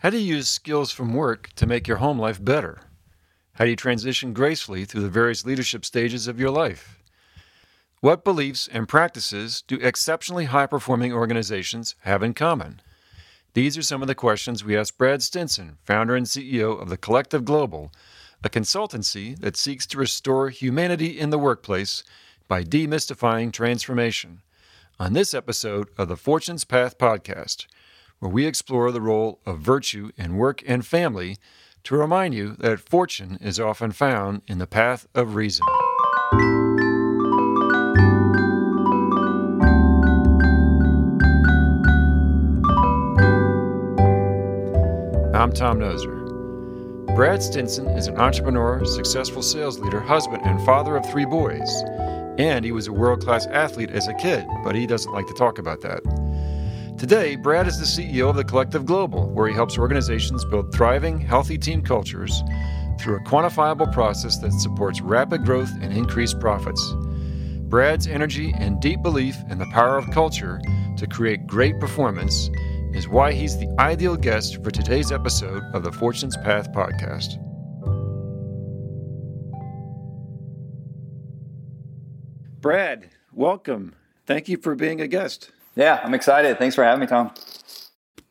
How do you use skills from work to make your home life better? How do you transition gracefully through the various leadership stages of your life? What beliefs and practices do exceptionally high performing organizations have in common? These are some of the questions we asked Brad Stinson, founder and CEO of the Collective Global, a consultancy that seeks to restore humanity in the workplace by demystifying transformation, on this episode of the Fortune's Path podcast, where we explore the role of virtue in work and family to remind you that fortune is often found in the path of reason. I'm Tom Noser. Brad Stinson is an entrepreneur, successful sales leader, husband, and father of three boys. And he was a world class athlete as a kid, but he doesn't like to talk about that. Today, Brad is the CEO of the Collective Global, where he helps organizations build thriving, healthy team cultures through a quantifiable process that supports rapid growth and increased profits. Brad's energy and deep belief in the power of culture to create great performance is why he's the ideal guest for today's episode of the Fortune's Path podcast. Brad, welcome. Thank you for being a guest. Yeah, I'm excited. Thanks for having me, Tom.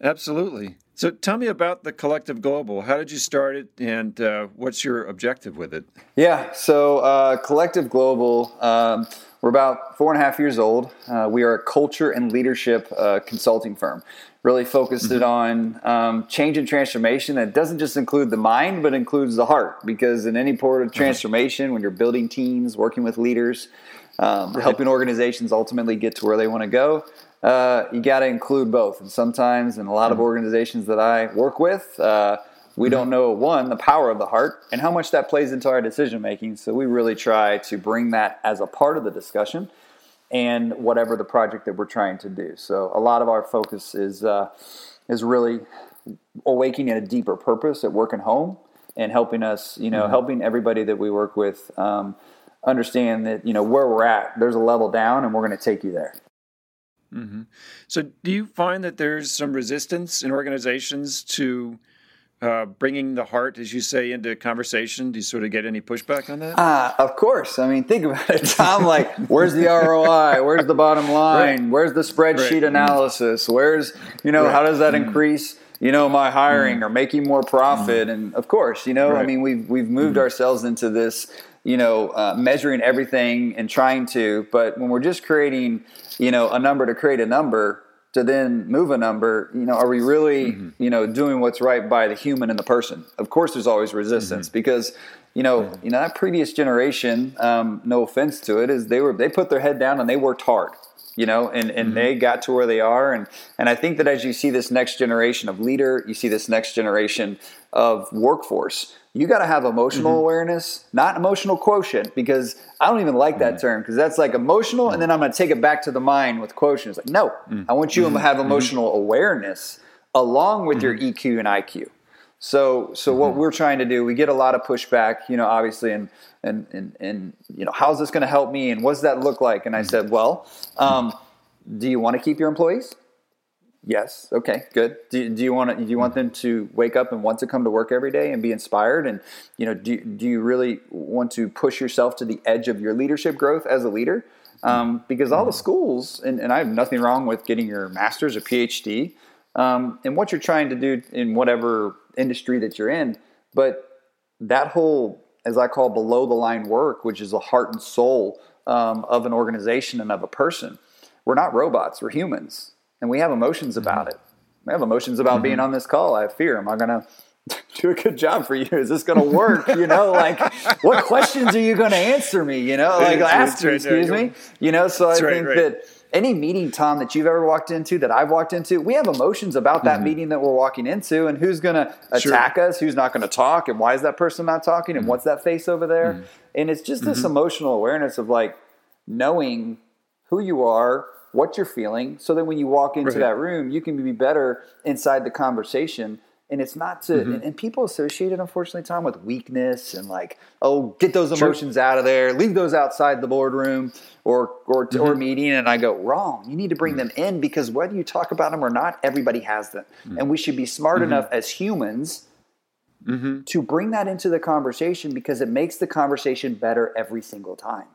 Absolutely. So tell me about the Collective Global. How did you start it, and uh, what's your objective with it? Yeah, so uh, Collective Global, um, we're about four and a half years old. Uh, we are a culture and leadership uh, consulting firm really focused mm-hmm. it on um, change and transformation that doesn't just include the mind but includes the heart because in any part of uh-huh. transformation when you're building teams working with leaders um, right. helping organizations ultimately get to where they want to go uh, you got to include both and sometimes in a lot mm-hmm. of organizations that i work with uh, we mm-hmm. don't know one the power of the heart and how much that plays into our decision making so we really try to bring that as a part of the discussion and whatever the project that we're trying to do. So a lot of our focus is uh, is really awakening a deeper purpose at work and home, and helping us, you know, mm-hmm. helping everybody that we work with um, understand that you know where we're at. There's a level down, and we're going to take you there. Mm-hmm. So, do you find that there's some resistance in organizations to uh, bringing the heart, as you say, into conversation? Do you sort of get any pushback on that? Uh, of course. I mean, think about it, Tom. like, where's the ROI? Where's the bottom line? Right. Where's the spreadsheet right. analysis? Where's, you know, right. how does that mm increase? You know, my hiring mm or making more profit, mm and of course, you know, I mean, we've we've moved ourselves into this, you know, uh, measuring everything and trying to. But when we're just creating, you know, a number to create a number, to then move a number, you know, are we really, mm-hmm. you know, doing what's right by the human and the person? Of course, there's always resistance mm-hmm. because, you know, you know that previous generation, um, no offense to it, is they were they put their head down and they worked hard, you know, and and mm-hmm. they got to where they are, and and I think that as you see this next generation of leader, you see this next generation of workforce you got to have emotional mm-hmm. awareness, not emotional quotient, because I don't even like that mm-hmm. term because that's like emotional, mm-hmm. and then I'm going to take it back to the mind with quotient. It's like, no, mm. I want you to mm-hmm. have mm-hmm. emotional awareness along with your mm-hmm. EQ and IQ. So, so what we're trying to do, we get a lot of pushback, you know, obviously, and and and, and you know, how's this going to help me, and what's that look like? And I said, well, um, do you want to keep your employees? Yes. Okay. Good. Do, do you want to, do you want them to wake up and want to come to work every day and be inspired? And you know, do do you really want to push yourself to the edge of your leadership growth as a leader? Um, because all the schools, and, and I have nothing wrong with getting your master's or PhD, um, and what you're trying to do in whatever industry that you're in, but that whole, as I call below the line work, which is the heart and soul um, of an organization and of a person, we're not robots. We're humans and we have emotions mm-hmm. about it. We have emotions about mm-hmm. being on this call. I have fear. Am I going to do a good job for you? Is this going to work? you know, like what questions are you going to answer me? You know, like ask me, excuse me. You know, so That's I think right, right. that any meeting, Tom, that you've ever walked into, that I've walked into, we have emotions about that mm-hmm. meeting that we're walking into, and who's going to attack sure. us, who's not going to talk, and why is that person not talking, and mm-hmm. what's that face over there? Mm-hmm. And it's just this mm-hmm. emotional awareness of like knowing who you are, what you're feeling so that when you walk into right. that room you can be better inside the conversation And it's not to, mm-hmm. and, people associate it, unfortunately, Tom, with weakness and like, oh, get those emotions sure. out of there, leave those outside the boardroom or or, mm-hmm. or meeting. And I go, wrong. You need to bring mm-hmm. them in because whether you talk about them or not, everybody has them. Mm-hmm. And we should be smart mm-hmm. enough as humans mm-hmm. to bring that into the conversation because it makes the conversation better every single time.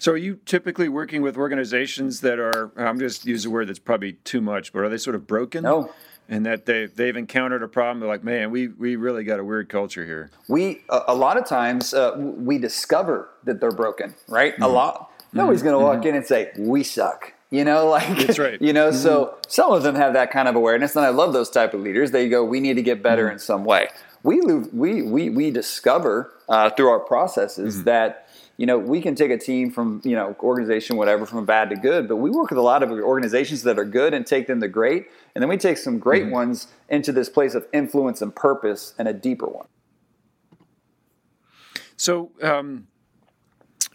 So, are you typically working with organizations that are, I'm just use a word that's probably too much, but are they sort of broken? No. And that they, they've encountered a problem. They're like, man, we, we really got a weird culture here. We, a, lot of times, uh, we discover that they're broken, right? Mm-hmm. A lot. Nobody's going to walk mm-hmm. in and say, we suck. You know, like that's right. You know, mm-hmm. so some of them have that kind of awareness, and I love those type of leaders. They go, "We need to get better mm-hmm. in some way." We we we we discover uh, through our processes mm-hmm. that you know we can take a team from you know organization whatever from bad to good, but we work with a lot of organizations that are good and take them to great, and then we take some great mm-hmm. ones into this place of influence and purpose and a deeper one. So. Um,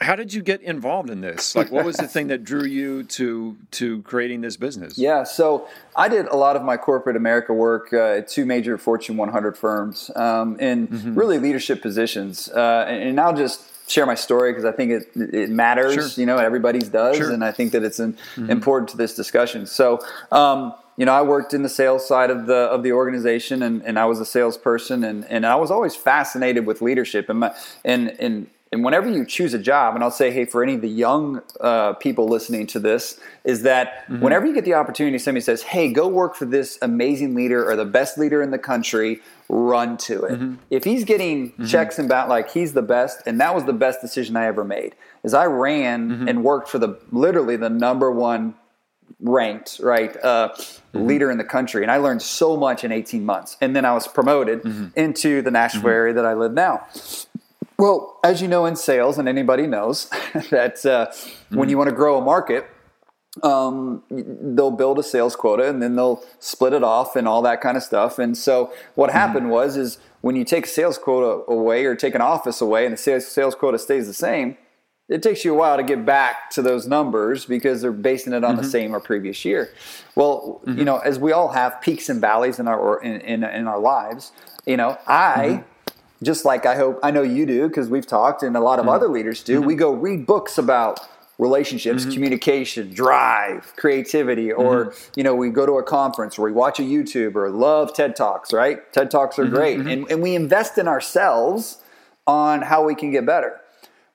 how did you get involved in this? Like, what was the thing that drew you to to creating this business? Yeah, so I did a lot of my corporate America work uh, at two major Fortune 100 firms um, in mm-hmm. really leadership positions, uh, and, and, I'll just share my story because I think it it matters. Sure. You know, everybody's does, sure. and I think that it's an, mm-hmm. important to this discussion. So. Um, you know, I worked in the sales side of the of the organization, and, and I was a salesperson, and, and I was always fascinated with leadership. And my, and and and whenever you choose a job, and I'll say, hey, for any of the young uh, people listening to this, is that mm-hmm. whenever you get the opportunity, somebody says, hey, go work for this amazing leader or the best leader in the country, run to it. Mm-hmm. If he's getting mm-hmm. checks and bat, like he's the best, and that was the best decision I ever made, is I ran mm-hmm. and worked for the literally the number one ranked right uh, mm-hmm. leader in the country and i learned so much in 18 months and then i was promoted mm-hmm. into the nashville mm-hmm. area that i live now well, as you know in sales, and anybody knows that uh, when you want to grow a market, um, they'll build a sales quota and then they'll split it off and all that kind of stuff. And so what mm-hmm. happened was is when you take a sales quota away or take an office away and the sales, sales quota stays the same, it takes you a while to get back to those numbers because they're basing it on mm-hmm. the same or previous year. Well, mm-hmm. you know, as we all have peaks and valleys in our in, in, in our lives, you know, I mm-hmm just like I hope I know you do because we've talked and a lot of mm-hmm. other leaders do. Mm-hmm. We go read books about relationships, mm-hmm. communication, drive, creativity, or mm-hmm. you know, we go to a conference or we watch a YouTube or love TED Talks, right? TED Talks are mm-hmm. great. Mm-hmm. And, and we invest in ourselves on how we can get better.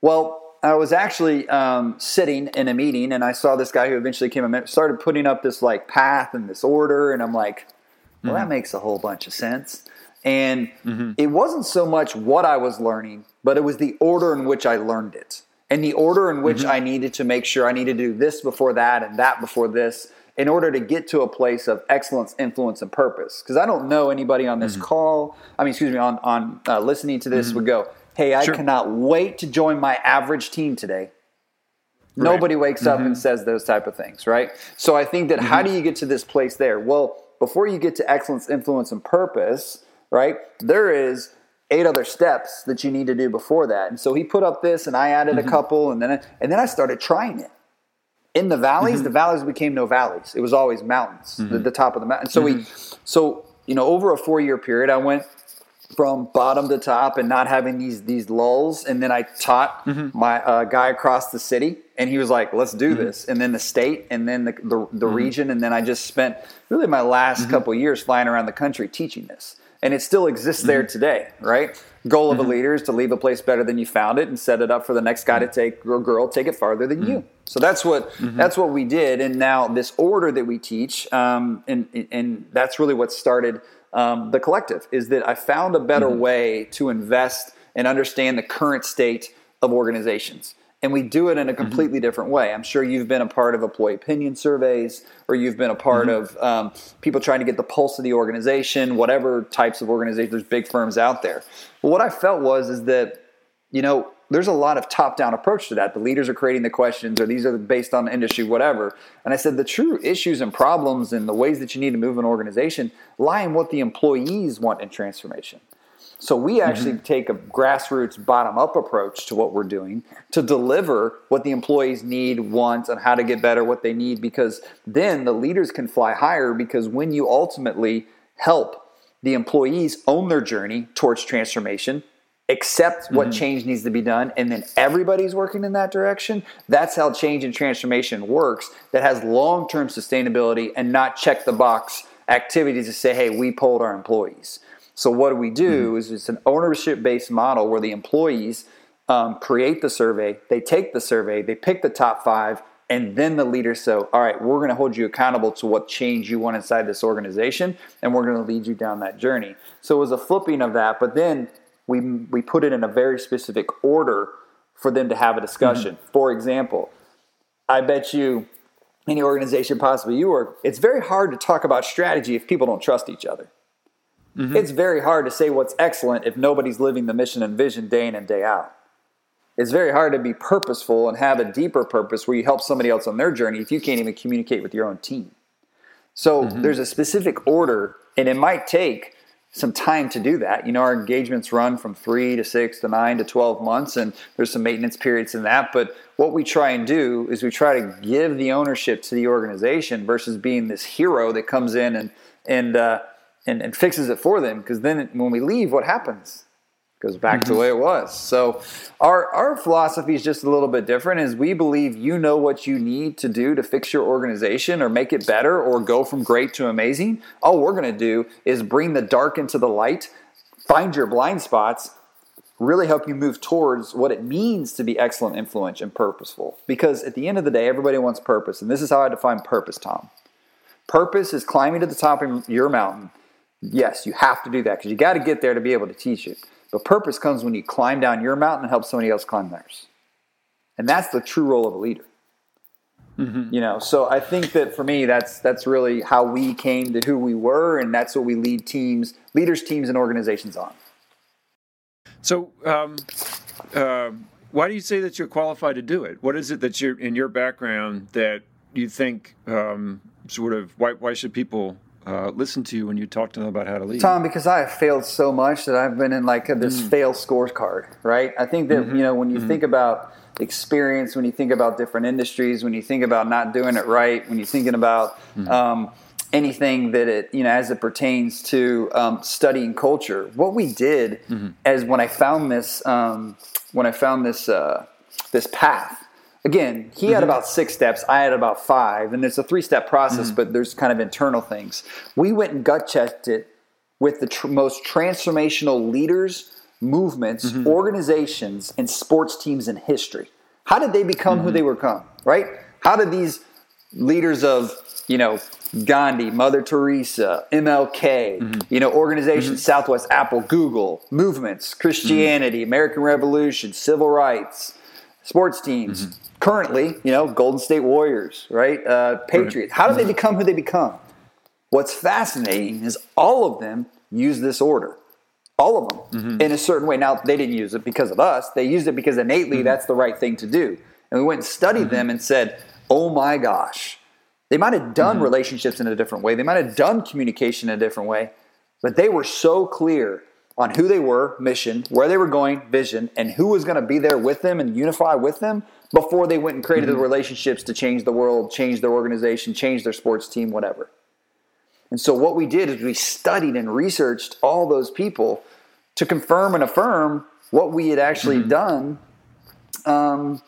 Well, I was actually um, sitting in a meeting and I saw this guy who eventually came and started putting up this like path and this order, and I'm like, well, that makes a whole bunch of sense. And mm-hmm. it wasn't so much what I was learning, but it was the order in which I learned it and the order in which mm-hmm. I needed to make sure I needed to do this before that and that before this in order to get to a place of excellence, influence, and purpose. Because I don't know anybody on this mm-hmm. call, I mean, excuse me, on, on uh, listening to this mm-hmm. would go, hey, I sure. cannot wait to join my average team today. Right. Nobody wakes up and mm-hmm. says those type of things, right? So I think that how mm-hmm. do you get to this place there? Well, before you get to excellence, influence, and purpose, right? There is eight other steps that you need to do before that. And so he put up this, and I added mm-hmm. a couple, and then I, and then I started trying it. In the valleys, mm-hmm. the valleys became no valleys. It was always mountains, mm-hmm. the, the, top of the mountain. So we, mm-hmm. so you know, over a four year period, I went from bottom to top and not having these these lulls. And then I taught mm-hmm. my uh, guy across the city, and he was like, "Let's do mm-hmm. this." And then the state, and then the the, the region, and then I just spent really my last couple years flying around the country teaching this and it still exists there mm-hmm. today, right? Goal of mm-hmm. a leader is to leave a place better than you found it and set it up for the next guy to mm-hmm. take or girl take it farther than you. Mm-hmm. So that's what mm-hmm. that's what we did, and now this order that we teach, um, and and that's really what started um, the collective. Is that I found a better way to invest and understand the current state of organizations and we do it in a mm-hmm. completely mm-hmm. different way. I'm sure you've been a part of employee opinion surveys, or you've been a part mm-hmm. of um, people trying to get the pulse of the organization, whatever types of organizations. There's big firms out there. What I felt was is that you know there's a lot of top-down approach to that. The leaders are creating the questions, or these are based on industry, whatever. And I said the true issues and problems and the ways that you need to move an organization lie in what the employees want in transformation. So we actually mm-hmm. take a grassroots bottom up approach to what we're doing to deliver what the employees need, want, and how to get better what they need because then the leaders can fly higher because when you ultimately help the employees own their journey towards transformation, accept what mm-hmm. change needs to be done, and then everybody's working in that direction. That's how change and transformation works that has long term sustainability and not check the box activities to say, hey, we polled our employees. So, what do we do mm-hmm. is it's an ownership based model where the employees um, create the survey, they take the survey, they pick the top five, and then the leaders say, all right, we're going to hold you accountable to what change you want inside this organization, and we're going to lead you down that journey. So it was a flipping of that, but then we, we put it in a very specific order for them to have a discussion. Mm-hmm. For example, I bet you any organization possibly you work, it's very hard to talk about strategy if people don't trust each other. Mm-hmm. It's very hard to say what's excellent if nobody's living the mission and vision day in and day out it's very hard to be purposeful and have a deeper purpose where you help somebody else on their journey if you can't even communicate with your own team. So mm-hmm. there's a specific order, and it might take some time to do that. You know, our engagements run from three to six to nine to 12 months, and there's some maintenance periods in that. But what we try and do is we try to give the ownership to the organization versus being this hero that comes in and, and, uh, and, and fixes it for them. Because then when we leave, what happens? goes back to the mm-hmm. way it was. So our our philosophy is just a little bit different is we believe you know what you need to do to fix your organization or make it better or go from great to amazing. All we're going to do is bring the dark into the light, find your blind spots, really help you move towards what it means to be excellent, influential, and purposeful. Because at the end of the day, everybody wants purpose, and this is how I define purpose, Tom. Purpose is climbing to the top of your mountain. Yes, you have to do that because you got to get there to be able to teach it. But purpose comes when you climb down your mountain and help somebody else climb theirs. And that's the true role of a leader. Mm-hmm. You know, so I think that for me, that's that's really how we came to who we were, and that's what we lead teams, leaders, teams, and organizations on. So, um, uh, why do you say that you're qualified to do it? What is it that you're in your background that you think um, sort of why why should people uh, listen to you when you talk to them about how to lead? Tom, because I have failed so much that I've been in like a, this mm. fail scorecard, right? I think that, mm-hmm. you know, when you mm-hmm. think about experience, when you think about different industries, when you think about not doing it right, when you're thinking about mm-hmm. um, anything that it, you know, as it pertains to um, studying culture, what we did mm-hmm. as when I found this, um, when I found this, uh, this path, again, he mm-hmm. had about six steps. I had about five, and it's a three-step process, mm-hmm. but there's kind of internal things. We went and gut checked it with the tr- most transformational leaders, movements, mm-hmm. organizations, and sports teams in history. How did they become who mm-hmm. they were become? Right? How did these leaders of you know Gandhi, Mother Teresa, MLK, mm-hmm. you know organizations, mm-hmm. Southwest, Apple, Google, movements, Christianity, American Revolution, civil rights sports teams. Currently, you know, Golden State Warriors, right? Uh, Patriots. How did they become who they become? What's fascinating is all of them use this order. All of them mm-hmm. in a certain way. Now, they didn't use it because of us, they used it because innately mm-hmm. that's the right thing to do. And we went and studied mm-hmm. them and said, oh my gosh, they might have done mm-hmm. relationships in a different way, they might have done communication in a different way, but they were so clear on who they were, mission, where they were going, vision, and who was going to be there with them and unify with them before they went and created mm-hmm. the relationships to change the world, change their organization, change their sports team, whatever. And so what we did is we studied and researched all those people to confirm and affirm what we had actually mm-hmm. done um,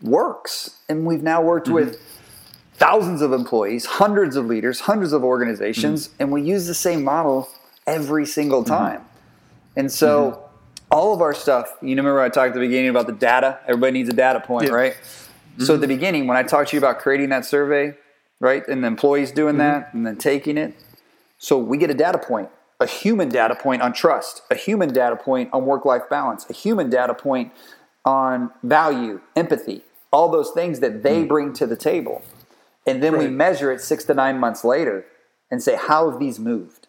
works. And we've now worked mm-hmm. with thousands of employees, hundreds of leaders, hundreds of organizations, mm-hmm. and we use the same model every single mm-hmm. time. And so mm-hmm. All of our stuff, you remember I talked at the beginning about the data? Everybody needs a data point, yeah. right? Mm-hmm. So at the beginning, when I talked to you about creating that survey, right, and the employees doing mm-hmm. that and then taking it, so we get a data point, a human data point on trust, a human data point on work life balance, a human data point on value, empathy, all those things that they mm. bring to the table. And then right. we measure it six to nine months later and say, how have these moved?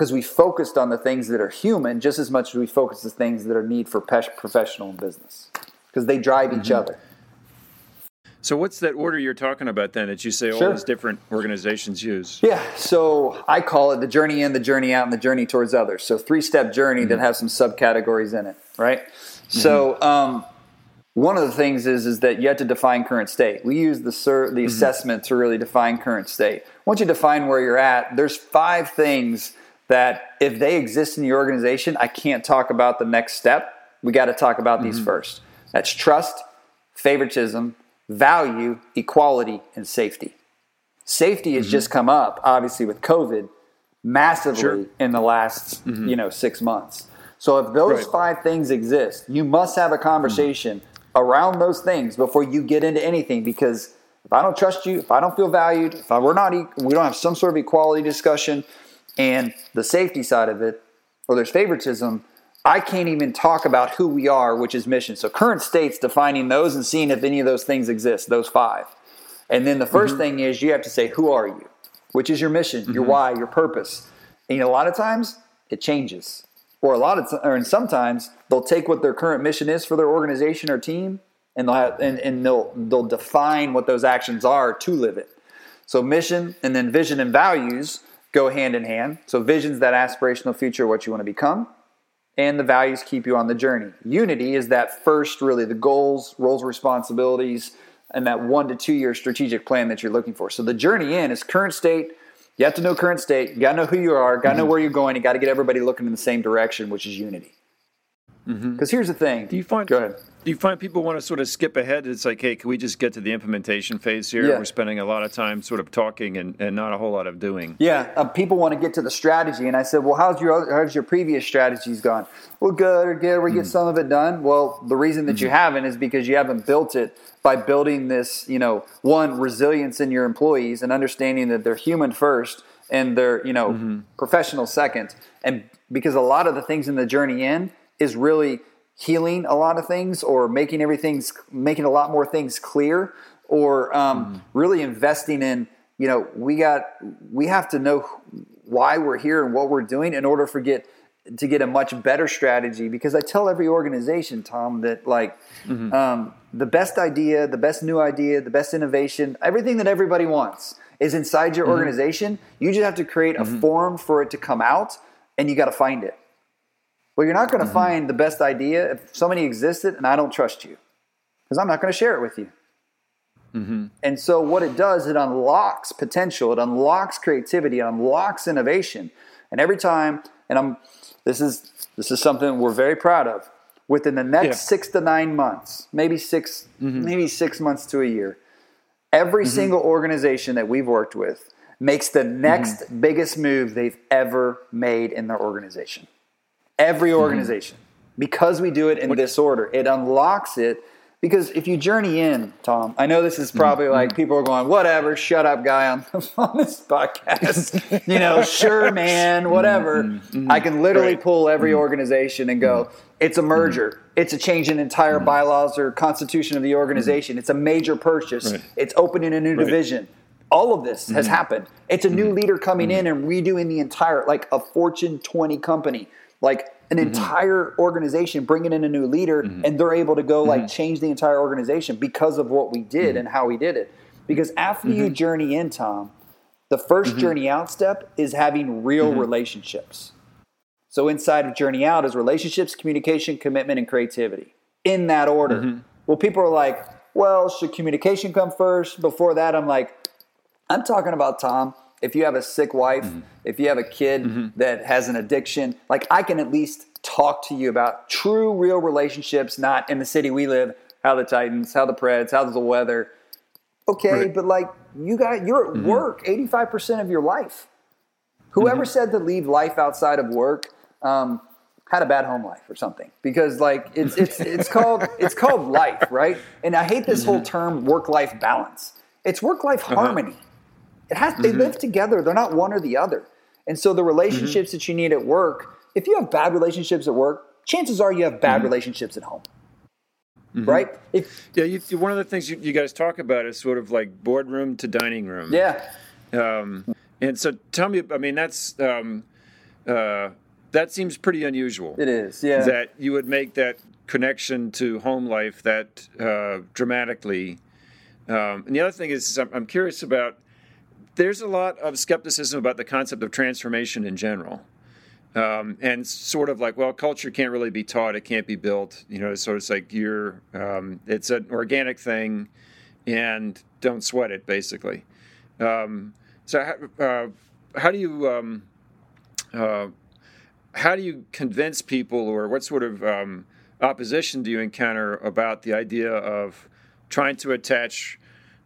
Because we focused on the things that are human just as much as we focus the things that are need for professional and business because they drive mm-hmm. each other. So, what's that order you're talking about then that you say sure. all these different organizations use? Yeah, so I call it the journey in, the journey out, and the journey towards others. So, three step journey mm-hmm. that has some subcategories in it, right? Mm-hmm. So, um, one of the things is is that you have to define current state. We use the sur- the mm-hmm. assessment to really define current state. Once you define where you're at, there's five things that if they exist in the organization, I can't talk about the next step. We got to talk about mm-hmm. these first. That's trust, favoritism, value, equality, and safety. Safety has mm-hmm. just come up, obviously, with COVID massively sure. in the last mm-hmm. you know six months. So if those right. five things exist, you must have a conversation mm-hmm. around those things before you get into anything. Because if I don't trust you, if I don't feel valued, if I, we're not, we don't have some sort of equality discussion, and the safety side of it, or there's favoritism, I can't even talk about who we are, which is mission. So current state's defining those and seeing if any of those things exist, those five. And then the 1st mm-hmm. thing is you have to say, who are you? Which is your mission, mm-hmm. your why, your purpose. And a lot of times it changes. Or a lot of, t- or and sometimes they'll take what their current mission is for their organization or team, and they'll have, and, and they'll they'll define what those actions are to live it. So mission and then vision and values go hand in hand. So vision's that aspirational future, what you want to become and the values keep you on the journey. Unity is that first, really, the goals, roles, responsibilities, and that one to two year strategic plan that you're looking for. So the journey in is current state. You have to know current state. You got to know who you are. Got to mm-hmm. know where you're going. You got to get everybody looking in the same direction, which is unity. Because mm-hmm. here's the thing. Do you find? Go ahead. Do you find people want to sort of skip ahead? It's like, hey, can we just get to the implementation phase here? Yeah. We're spending a lot of time sort of talking and, and not a whole lot of doing. Yeah, uh, people want to get to the strategy, and I said, well, how's your how's your previous strategies gone? Well, good or good. We mm-hmm. get some of it done. Well, the reason that mm-hmm. you haven't is because you haven't built it by building this, you know, one resilience in your employees and understanding that they're human first and they're you know mm-hmm. professional second, and because a lot of the things in the journey in is really healing a lot of things or making everything's making a lot more things clear or um, mm-hmm. really investing in you know we got we have to know why we're here and what we're doing in order for get to get a much better strategy because i tell every organization tom that like mm-hmm. um, the best idea the best new idea the best innovation everything that everybody wants is inside your mm-hmm. organization you just have to create a mm-hmm. form for it to come out and you got to find it well, you're not going to mm-hmm. find the best idea if somebody existed and I don't trust you because I'm not going to share it with you. Mm-hmm. And so, what it does, it unlocks potential, it unlocks creativity, it unlocks innovation. And every time, and I'm, this is this is something we're very proud of. Within the next yeah. six to nine months, maybe 6 mm-hmm. maybe six months to a year, every mm-hmm. single organization that we've worked with makes the next mm-hmm. biggest move they've ever made in their organization. Every mm-hmm. organization. Mm-hmm. Because we do it in what? this order, it unlocks it. Because if you journey in, Tom, I know this is probably mm-hmm. like people are going, whatever, shut up, guy on, on this podcast. you know, sure, man, whatever. Mm-hmm. I can literally right. pull every mm-hmm. organization and go, mm-hmm. it's a merger. It's a change in entire bylaws or constitution of the organization. It's a major purchase. Right. It's opening a new right. division all of this has mm-hmm. happened. It's a new mm-hmm. leader coming mm-hmm. in and redoing the entire, like a Fortune 20 company like an mm-hmm. entire organization bringing in a new leader mm-hmm. and they're able to go like mm-hmm. change the entire organization because of what we did mm-hmm. and how we did it because after you mm-hmm. journey in tom the 1st mm-hmm. journey out step is having real relationships so inside of journey out is relationships communication commitment and creativity in that order well people are like well should communication come first before that i'm like i'm talking about tom if you have a sick wife, mm-hmm. if you have a kid mm-hmm. that has an addiction, like I can at least talk to you about true, real relationships, not in the city we live, how the Titans, how the Preds, how's the weather. Okay, right. but like you got, you're at mm-hmm. work 85% of your life. Whoever mm-hmm. said to leave life outside of work um, had a bad home life or something because like it's it's it's called it's called life, right? And I hate this whole mm-hmm. term work life balance. It's work life uh-huh. It has they mm-hmm. live together. They're not one or the other. And so the relationships mm-hmm. that you need at work, if you have bad relationships at work, chances are you have bad mm-hmm. relationships at home. Mm-hmm. Right? If, yeah, you, one of the things you, you, guys talk about is sort of like boardroom to dining room. Yeah. Um, and so tell me, I mean, that's um, uh, that seems pretty unusual. It is, yeah. That you would make that connection to home life that uh, dramatically. Um, and the other thing is, I'm, I'm curious about there's a lot of skepticism about the concept of transformation in general. Um, and sort of like, well, culture can't really be taught; it can't be built. You know, so it's like you're, um, it's an organic thing, and don't sweat it, basically. Um, so, how, uh, how do you, um, uh, how do you convince people, or what sort of um, opposition do you encounter about the idea of trying to attach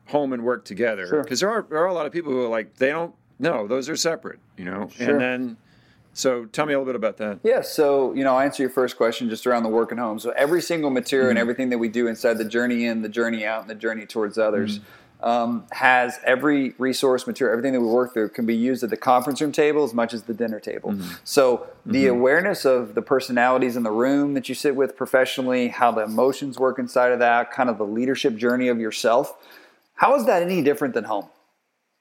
home and work together? Because sure. there, are, there are a lot of people who are like, they don't, no, those are separate, you know? Sure. And then, so tell me a little bit about that. Yeah, so, you know, I'll answer your first question just around the work and home. So every single material mm-hmm. and everything that we do inside the journey in, the journey out, and the journey towards others. Mm-hmm um, has every resource material, everything that we work through can be used at the conference room table as much as the dinner table. Mm-hmm. So the mm-hmm. awareness of the personalities in the room that you sit with professionally, how the emotions work inside of that, kind of the leadership journey of yourself. How is that any different than home?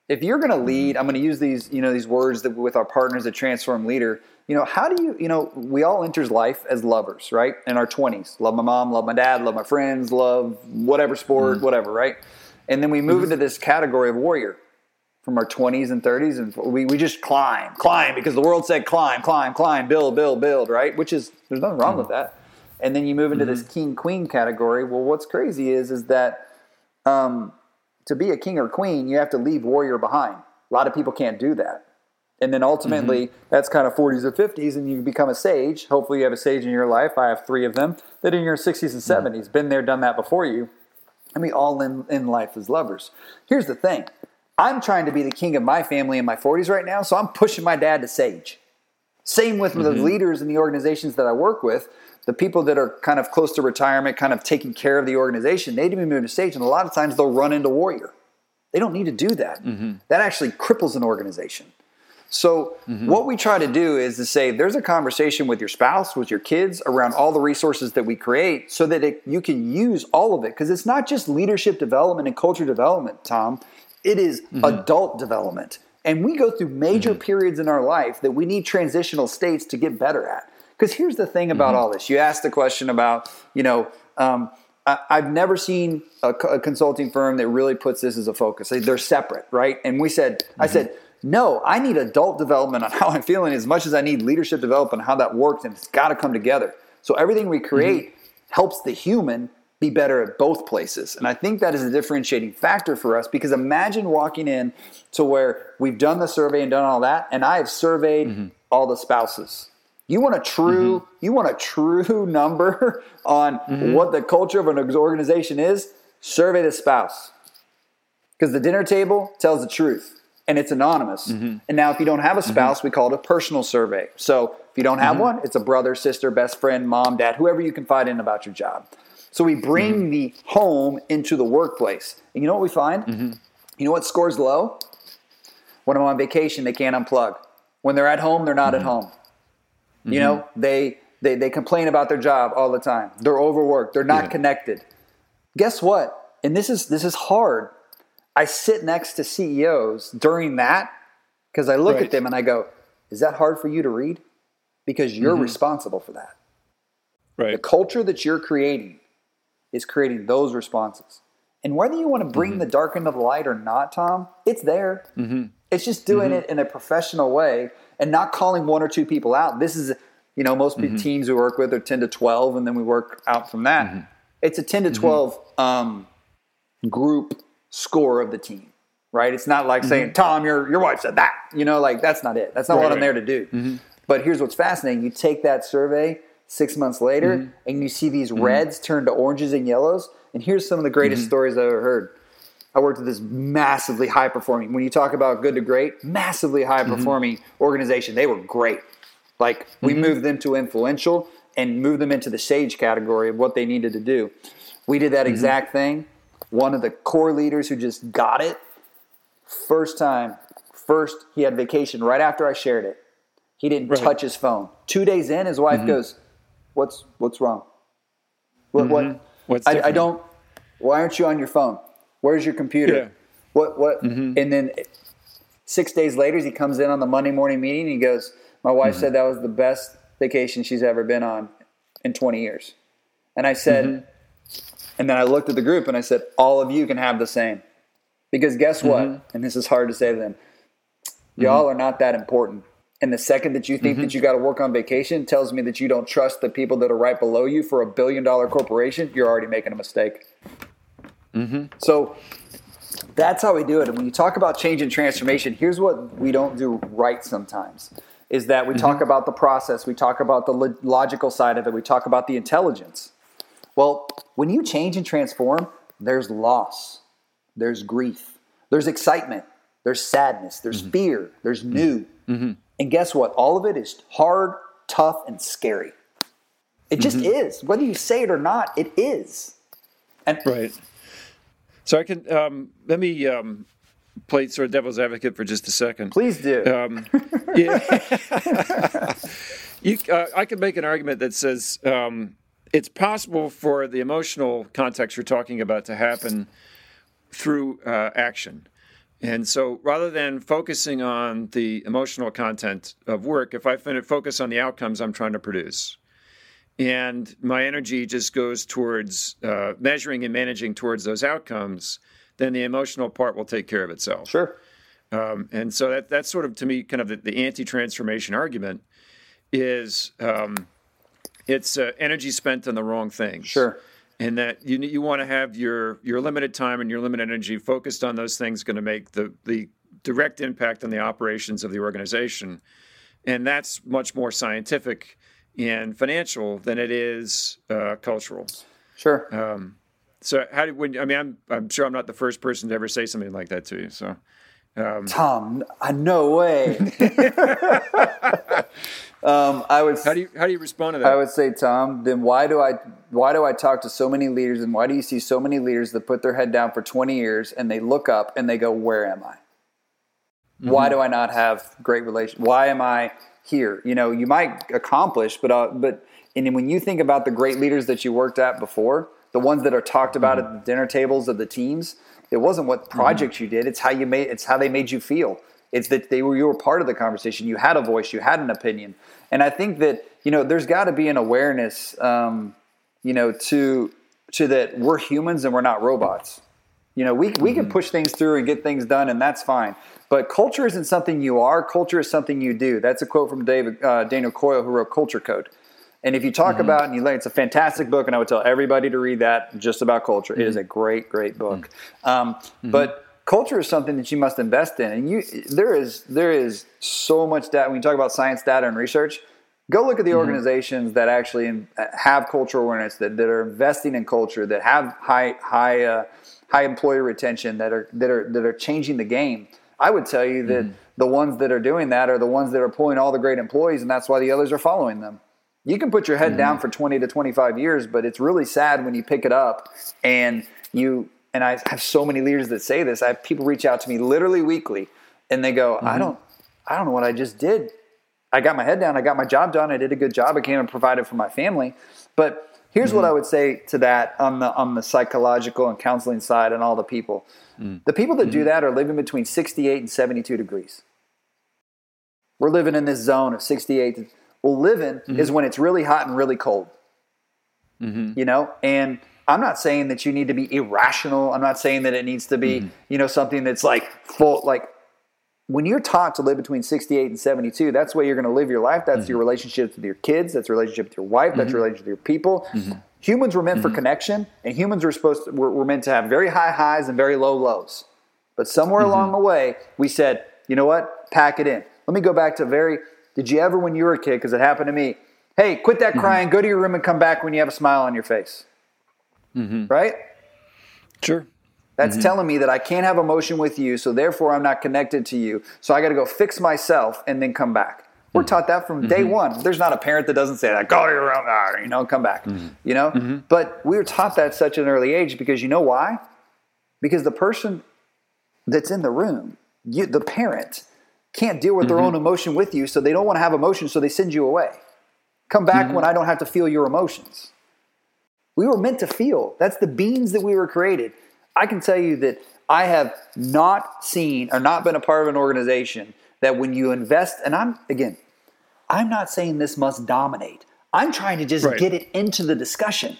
If you're going to mm-hmm. lead, I'm going to use these, you know, these words that with our partners at Transform Leader. You know, how do you, you know, we all enters life as lovers, right? In our 20s, love my mom, love my dad, love my friends, love whatever sport, mm-hmm. whatever, right? And then we move mm-hmm. into this category of warrior from our 20s and 30s, and we, we just climb, climb, because the world said climb, climb, climb, build, build, build, right? Which is, there's nothing wrong mm-hmm. with that. And then you move into mm-hmm. this king queen category. Well, what's crazy is, is that um, to be a king or queen, you have to leave warrior behind. A lot of people can't do that. And then ultimately, mm-hmm. that's kind of 40s or 50s, and you become a sage. Hopefully, you have a sage in your life. I have three of them that in your 60s and 70s, mm-hmm. been there, done that before you and we all in, in life as lovers. Here's the thing I'm trying to be the king of my family in my 40s right now, so I'm pushing my dad to sage. Same with mm-hmm. the leaders in the organizations that I work with. The people that are kind of close to retirement, kind of taking care of the organization, they need to be moving to stage. and a lot of times they'll run into warrior. They don't need to do that. Mm-hmm. That actually cripples an organization. So mm-hmm. what we try to do is to say there's a conversation with your spouse, with your kids around all the resources that we create so that it, you can use all of it because it's not just leadership development and culture development, Tom. It is mm-hmm. adult development. And we go through major mm-hmm. periods in our life that we need transitional states to get better at. Because here's the thing about mm-hmm. all this. You asked the question about, you know, um, I, have never seen a, a, consulting firm that really puts this as a focus. They're separate, right? And we said, I mm-hmm. said, no, I need adult development on how I'm feeling as much as I need leadership development on how that works, and it's got to come together. So everything we create mm-hmm. helps the human be better at both places. And I think that is a differentiating factor for us because imagine walking in to where we've done the survey and done all that, and I have surveyed mm-hmm. all the spouses. You want a true, mm-hmm. you want a true number on mm-hmm. what the culture of an organization is? Survey the spouse. Because the dinner table tells the truth and it's anonymous. Mm-hmm. And now, if you don't have a mm-hmm. spouse, we call it a personal survey. So if you don't have mm-hmm. one, it's a brother, sister, best friend, mom, dad, whoever you confide in about your job. So we bring mm-hmm. the home into the workplace. And you know what we find? You know what scores low? When I'm on vacation, they can't unplug. When they're at home, they're not at home. You know, they, they, they complain about their job all the time. They're overworked. They're not yeah. connected. Guess what? And this is this is hard I sit next to CEOs during that because I look right. at them and I go, is that hard for you to read? Because you're mm-hmm. responsible for that. Right. The culture that you're creating is creating those responses. And whether you want to bring mm-hmm. the dark into the light or not, Tom, it's there. Mm-hmm. It's just doing mm-hmm. it in a professional way and not calling one or two people out. This is, you know, most mm-hmm. teams we work with are 10 to 12, and then we work out from that. Mm-hmm. It's a 10 to 12 um, group score of the team, right? It's not like mm-hmm. saying, Tom, your, your wife said that. You know, like that's not it. That's not right, what I'm there to do. Mm-hmm. But here's what's fascinating you take that survey six months later mm-hmm. and you see these mm-hmm. reds turn to oranges and yellows. And here's some of the greatest mm-hmm. stories I've ever heard. I worked with this massively high performing, when you talk about good to great, massively high mm-hmm. performing organization. They were great. Like we moved them to influential and moved them into the sage category of what they needed to do. We did that exact thing one of the core leaders who just got it. First time, first he had vacation right after I shared it. He didn't right. touch his phone. Two days in, his wife mm-hmm. goes, "What's what's wrong? What mm-hmm. what? What's I, I, don't. Why aren't you on your phone? Where's your computer? Yeah. What what? Mm-hmm. And then six days later, he comes in on the Monday morning meeting. And he goes, "My wife mm-hmm. said that was the best vacation she's ever been on in 20 years." And I said, mm-hmm. And then I looked at the group and I said, all of you can have the same. Because guess mm-hmm. what? And this is hard to say to them. Y'all mm-hmm. are not that important. And the second that you think mm-hmm. that you got to work on vacation tells me that you don't trust the people that are right below you for a billion dollar corporation, you're already making a mistake. Mm-hmm. So that's how we do it. And when you talk about change and transformation, here's what we don't do right sometimes is that we mm-hmm. talk about the process, we talk about the lo- logical side of it, we talk about the intelligence. Well, when you change and transform, there's loss, there's grief, there's excitement, there's sadness, there's mm-hmm. fear, there's new. Mm-hmm. And guess what? All of it is hard, tough, and scary. It just mm-hmm. is. Whether you say it or not, it is. And right. So I can um, let me um, play sort of devil's advocate for just a second. Please do. Um, yeah. you, uh, I could make an argument that says um, it's possible for the emotional context you're talking about to happen through uh, action. And so rather than focusing on the emotional content of work, if I focus on the outcomes I'm trying to produce, and my energy just goes towards uh, measuring and managing towards those outcomes, then the emotional part will take care of itself. Sure. Um, and so that, that's sort of to me kind of the, the anti-transformation argument is um, it's uh, energy spent on the wrong things. Sure and that you you want to have your your limited time and your limited energy focused on those things going to make the the direct impact on the operations of the organization, and that's much more scientific and financial than it is uh, cultural. Sure. Um, so how do when I mean I'm I'm sure I'm not the first person to ever say something like that to you. So. Um, Tom, no way. Um, I would. How do you how do you respond to that? I would say, Tom. Then why do I why do I talk to so many leaders, and why do you see so many leaders that put their head down for twenty years and they look up and they go, "Where am I? Mm-hmm. Why do I not have great relations? Why am I here? You know, you might accomplish, but uh, but and when you think about the great leaders that you worked at before, the ones that are talked about mm-hmm. at the dinner tables of the teams, it wasn't what project mm-hmm. you did; it's how you made it's how they made you feel. It's that they were you were part of the conversation. You had a voice. You had an opinion. And I think that you know there's got to be an awareness, um, you know, to to that we're humans and we're not robots. You know, we we can mm-hmm. push things through and get things done, and that's fine. But culture isn't something you are. Culture is something you do. That's a quote from David uh, Daniel Coyle, who wrote Culture Code. And if you talk mm-hmm. about and you learn, it's a fantastic book, and I would tell everybody to read that just about culture. Mm-hmm. It is mm-hmm. a great, great book. Mm-hmm. Um, but culture is something that you must invest in and you there is there is so much data when you talk about science data and research go look at the mm-hmm. organizations that actually have cultural awareness that, that are investing in culture that have high high uh, high employee retention that are that are that are changing the game i would tell you that mm-hmm. the ones that are doing that are the ones that are pulling all the great employees and that's why the others are following them you can put your head mm-hmm. down for 20 to 25 years but it's really sad when you pick it up and you and I have so many leaders that say this. I have people reach out to me literally weekly, and they go, mm-hmm. "I don't, I don't know what I just did. I got my head down. I got my job done. I did a good job. I came and provided for my family." But here's mm-hmm. what I would say to that on the on the psychological and counseling side, and all the people. Mm-hmm. The people that do mm-hmm. that are living between 68 and 72 degrees. We're living in this zone of 68. Well, living is mm-hmm. when it's really hot and really cold. Mm-hmm. You know, and I'm not saying that you need to be irrational. I'm not saying that it needs to be, mm-hmm. you know, something that's like full, like when you're taught to live between 68 and 72, that's the way you're going to live your life. That's mm-hmm. your relationships with your kids. That's your relationship with your wife. Mm-hmm. That's your relationship with your people. Mm-hmm. Humans were meant for mm-hmm. connection, and humans were supposed to, were, were, meant to have very high highs and very low lows. But somewhere mm-hmm. along the way, we said, you know what? Pack it in. Let me go back to very. Did you ever, when you were a kid, because it happened to me, hey, quit that crying, go to your room and come back when you have a smile on your face? mm-hmm. right? Sure. That's mm-hmm. telling me that I can't have emotion with you, so therefore I'm not connected to you. So I got to go fix myself and then come back. We're mm-hmm. taught that from day mm-hmm. one. There's not a parent that doesn't say that. Go to your ah, you know, come back. Mm-hmm. You know, mm-hmm. but we were taught that at such an early age because you know why? Because the person that's in the room, you, the parent, can't deal with their own emotion with you, so they don't want to have emotion, so they send you away. Come back when I don't have to feel your emotions. We were meant to feel. That's the beings that we were created. I can tell you that I have not seen or not been a part of an organization that when you invest, and I'm, again, I'm not saying this must dominate. I'm trying to just right. get it into the discussion.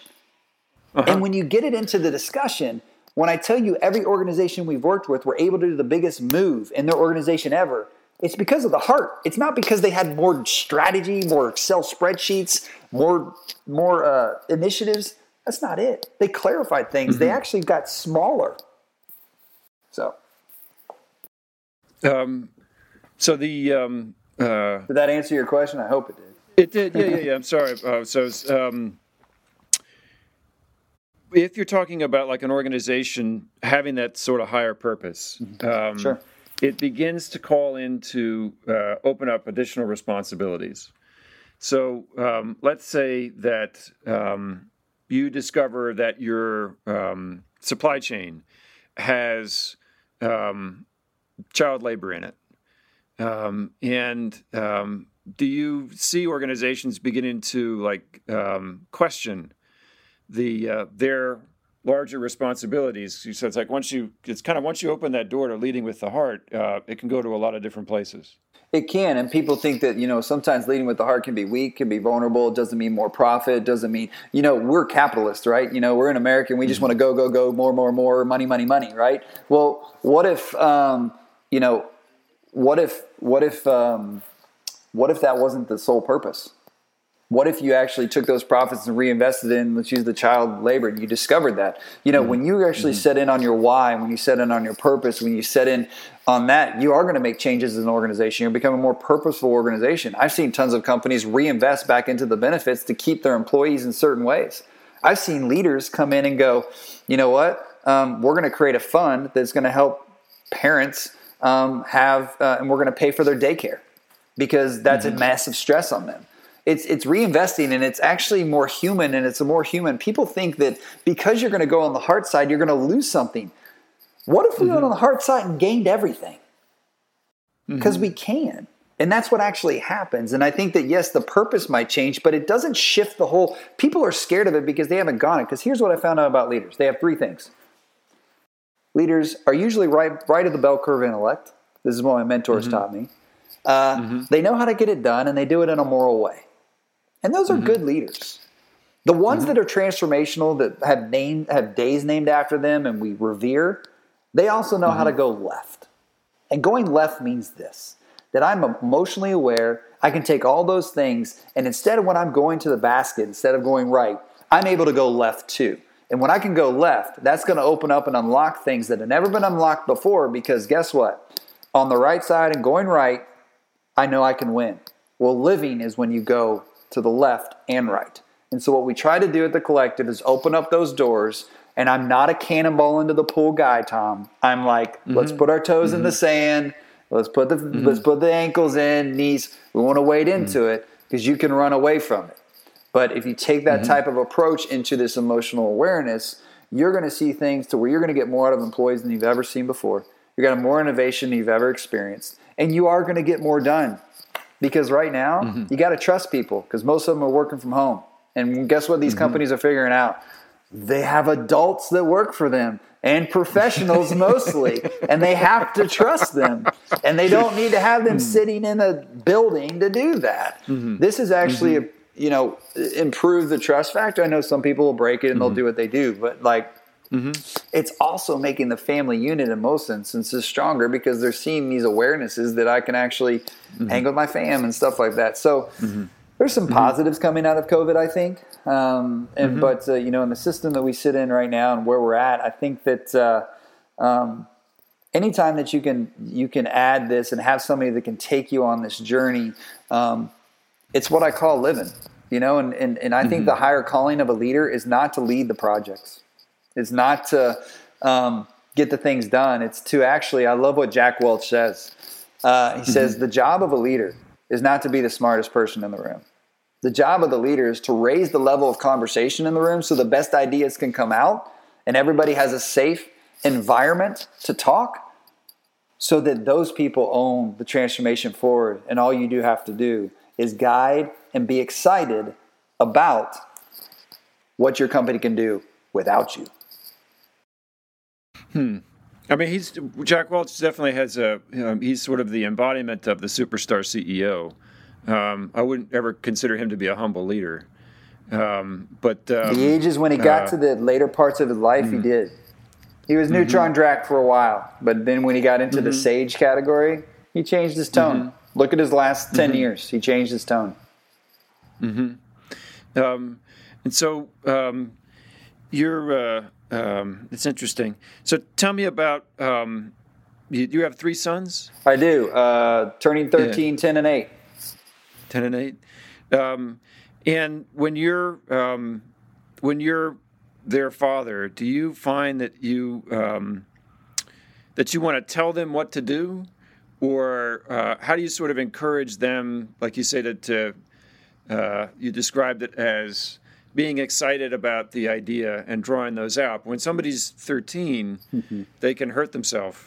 Uh-huh. And when you get it into the discussion, when I tell you every organization we've worked with were able to do the biggest move in their organization ever, it's because of the heart. It's not because they had more strategy, more Excel spreadsheets, more more uh, initiatives. That's not it. They clarified things. Mm-hmm. They actually got smaller. So, um, so the um, uh, did that answer your question? I hope it did. It did. Yeah, yeah, yeah. I'm sorry. Uh, so, um, if you're talking about like an organization having that sort of higher purpose, mm-hmm. um, sure. it begins to call into uh, open up additional responsibilities. So, um, let's say that um, you discover that your um, supply chain has um, child labor in it. Um, and um, do you see organizations beginning to like um, question the uh, their larger responsibilities? So it's like once you it's kind of once you open that door to leading with the heart, uh, it can go to a lot of different places. It can, and people think that you know sometimes leading with the heart can be weak, can be vulnerable. It doesn't mean more profit. Doesn't mean you know we're capitalists, right? You know we're in America and we just mm-hmm. want to go, go, go, more, more, more, money, money, money, right? Well, what if um, you know, what if, what if, um, what if that wasn't the sole purpose? What if you actually took those profits and reinvested in, let's use the child labor, and you discovered that? You know, mm-hmm. when you actually mm-hmm. set in on your why, when you set in on your purpose, when you set in on that, you are going to make changes as an organization. You're becoming a more purposeful organization. I've seen tons of companies reinvest back into the benefits to keep their employees in certain ways. I've seen leaders come in and go, you know what? Um, we're going to create a fund that's going to help parents um, have, uh, and we're going to pay for their daycare because that's mm-hmm. a massive stress on them. It's it's reinvesting and it's actually more human and it's a more human. People think that because you're going to go on the heart side, you're going to lose something. What if we mm-hmm. went on the heart side and gained everything? Because mm-hmm. we can. And that's what actually happens. And I think that yes, the purpose might change, but it doesn't shift the whole. People are scared of it because they haven't gone it. Because here's what I found out about leaders: they have three things leaders are usually right, right of the bell curve intellect. This is what my mentors mm-hmm. taught me. Uh, mm-hmm. They know how to get it done and they do it in a moral way. And those are mm-hmm. good leaders. The ones mm-hmm. that are transformational, that have name, have days named after them and we revere, they also know how to mm-hmm. go left. And going left means this that I'm emotionally aware. I can take all those things, and instead of when I'm going to the basket, instead of going right, I'm able to go left too. And when I can go left, that's going to open up and unlock things that have never been unlocked before because guess what? On the right side and going right, I know I can win. Well, living is when you go to the left and right. And so, what we try to do at the collective is open up those doors. And I'm not a cannonball into the pool guy, Tom. I'm like, mm-hmm. let's put our toes mm-hmm. in the mm-hmm. sand. Let's put the mm-hmm. let's put the ankles in, knees. We want to wade into mm-hmm. it because you can run away from it. But if you take that mm-hmm. type of approach into this emotional awareness, you're going to see things to where you're going to get more out of employees than you've ever seen before. You're going to have more innovation than you've ever experienced. And you are going to get more done. Because right now, mm-hmm. you got to trust people because most of them are working from home. And guess what these mm-hmm. companies are figuring out? They have adults that work for them and professionals mostly, and they have to trust them. And they don't need to have them mm-hmm. sitting in a building to do that. Mm-hmm. This is actually mm-hmm. a you know, improve the trust factor. I know some people will break it and mm-hmm. they'll do what they do, but like mm-hmm. it's also making the family unit in most instances stronger because they're seeing these awarenesses that I can actually mm-hmm. hang with my fam and stuff like that. So mm-hmm. there's some mm-hmm. positives coming out of COVID, I think. Um, and mm-hmm. but uh, you know, in the system that we sit in right now and where we're at, I think that. Uh, um, anytime that you can you can add this and have somebody that can take you on this journey um, it's what I call living, you know, and, and, and I mm-hmm. think the higher calling of a leader is not to lead the projects. It's not to um, get the things done. It's to actually, I love what Jack Welch says. Uh, he mm-hmm. says, the job of a leader is not to be the smartest person in the room. The job of the leader is to raise the level of conversation in the room so the best ideas can come out and everybody has a safe environment to talk so that those people own the transformation forward. And all you do have to do is guide and be excited about what your company can do without you. Hmm. I mean, he's Jack Welch definitely has a. Know, he's sort of the embodiment of the superstar CEO. Um, I wouldn't ever consider him to be a humble leader. Um, but um, the ages when he got uh, to the later parts of his life, mm-hmm. he did. He was neutron mm-hmm. Jack for a while, but then when he got into mm-hmm. the sage category, he changed his tone. Mm-hmm. Look at his last 10 mm-hmm. years. He changed his tone. Mm-hmm. Um, and so um, you're, uh, um, it's interesting. So tell me about um, you, you have three sons. I do. Uh, turning 13, yeah. 10, and 8. 10 and 8. Um, and when you're um, when you're their father, do you find that you um, that you want to tell them what to do, or uh, how do you sort of encourage them? Like you say that to, uh, you described it as being excited about the idea and drawing those out. When somebody's 13, mm-hmm. they can hurt themselves.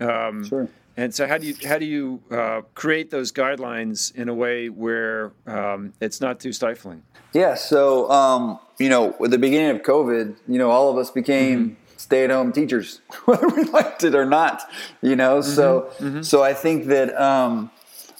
Um, sure. And so, how do you how do you uh, create those guidelines in a way where um, it's not too stifling? Yeah. So, um, you know, at the beginning of COVID, you know, all of us became mm-hmm. stay-at-home teachers, whether we liked it or not. You know, mm-hmm. so mm-hmm. so I think that um,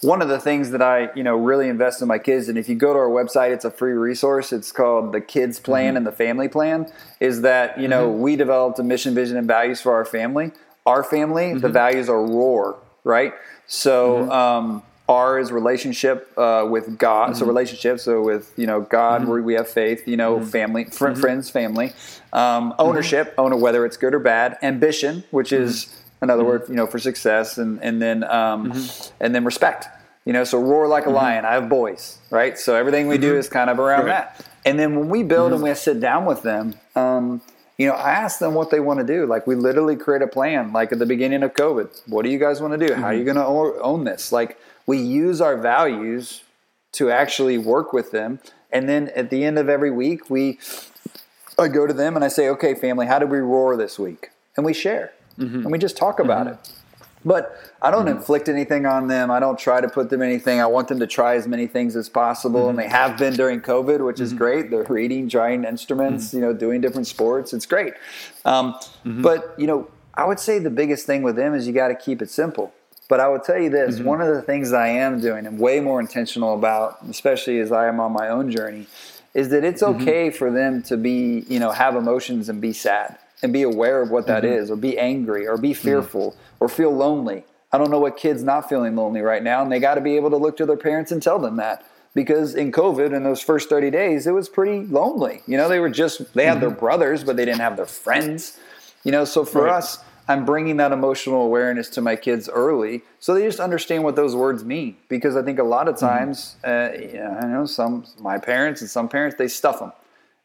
one of the things that I, you know, really invest in my kids, and if you go to our website, it's a free resource. It's called the Kids Plan mm-hmm. and the Family Plan. Is that you know mm-hmm. we developed a mission, vision, and values for our family. Our family, mm-hmm. the values are roar, right? So. Mm-hmm. Um, R is relationship uh, with God, mm-hmm. so relationship. So with you know God, mm-hmm. we have faith. You know, mm-hmm. family, fr- mm-hmm. friends, family. Um, ownership, owner whether it's good or bad. Ambition, which is another mm-hmm. word, you know, for success, and and then um, mm-hmm. and then respect. You know, so roar like a mm-hmm. lion. I have boys, right? So everything we do mm-hmm. is kind of around right. that. And then when we build and mm-hmm. we sit down with them, um, you know, I ask them what they want to do. Like we literally create a plan. Like at the beginning of COVID, what do you guys want to do? How are you going to own this? Like we use our values to actually work with them. And then at the end of every week, we I go to them and I say, okay, family, how did we roar this week? And we share mm-hmm. and we just talk about mm-hmm. it. But I don't mm-hmm. inflict anything on them. I don't try to put them anything. I want them to try as many things as possible, and they mm-hmm. have been during COVID, which is mm-hmm. great. They're reading, trying instruments, mm-hmm. you know, doing different sports. It's great. Um, but you know, I would say the biggest thing with them is you got to keep it simple. But I would tell you this: one of the things that I am doing, and way more intentional about, especially as I am on my own journey, is that it's okay for them to be, you know, have emotions and be sad and be aware of what that mm-hmm. is, or be angry, or be mm-hmm. fearful, mm-hmm. or feel lonely. I don't know what kids not feeling lonely right now, and they got to be able to look to their parents and tell them that. Because in COVID, in those first 30 days, it was pretty lonely. You know, they were just, they had mm-hmm. their brothers, but they didn't have their friends. You know, so for right. us, I'm bringing that emotional awareness to my kids early so they just understand what those words mean. Because I think a lot of mm-hmm. times, mm-hmm. uh, you know, I know some, my parents and some parents, they stuff them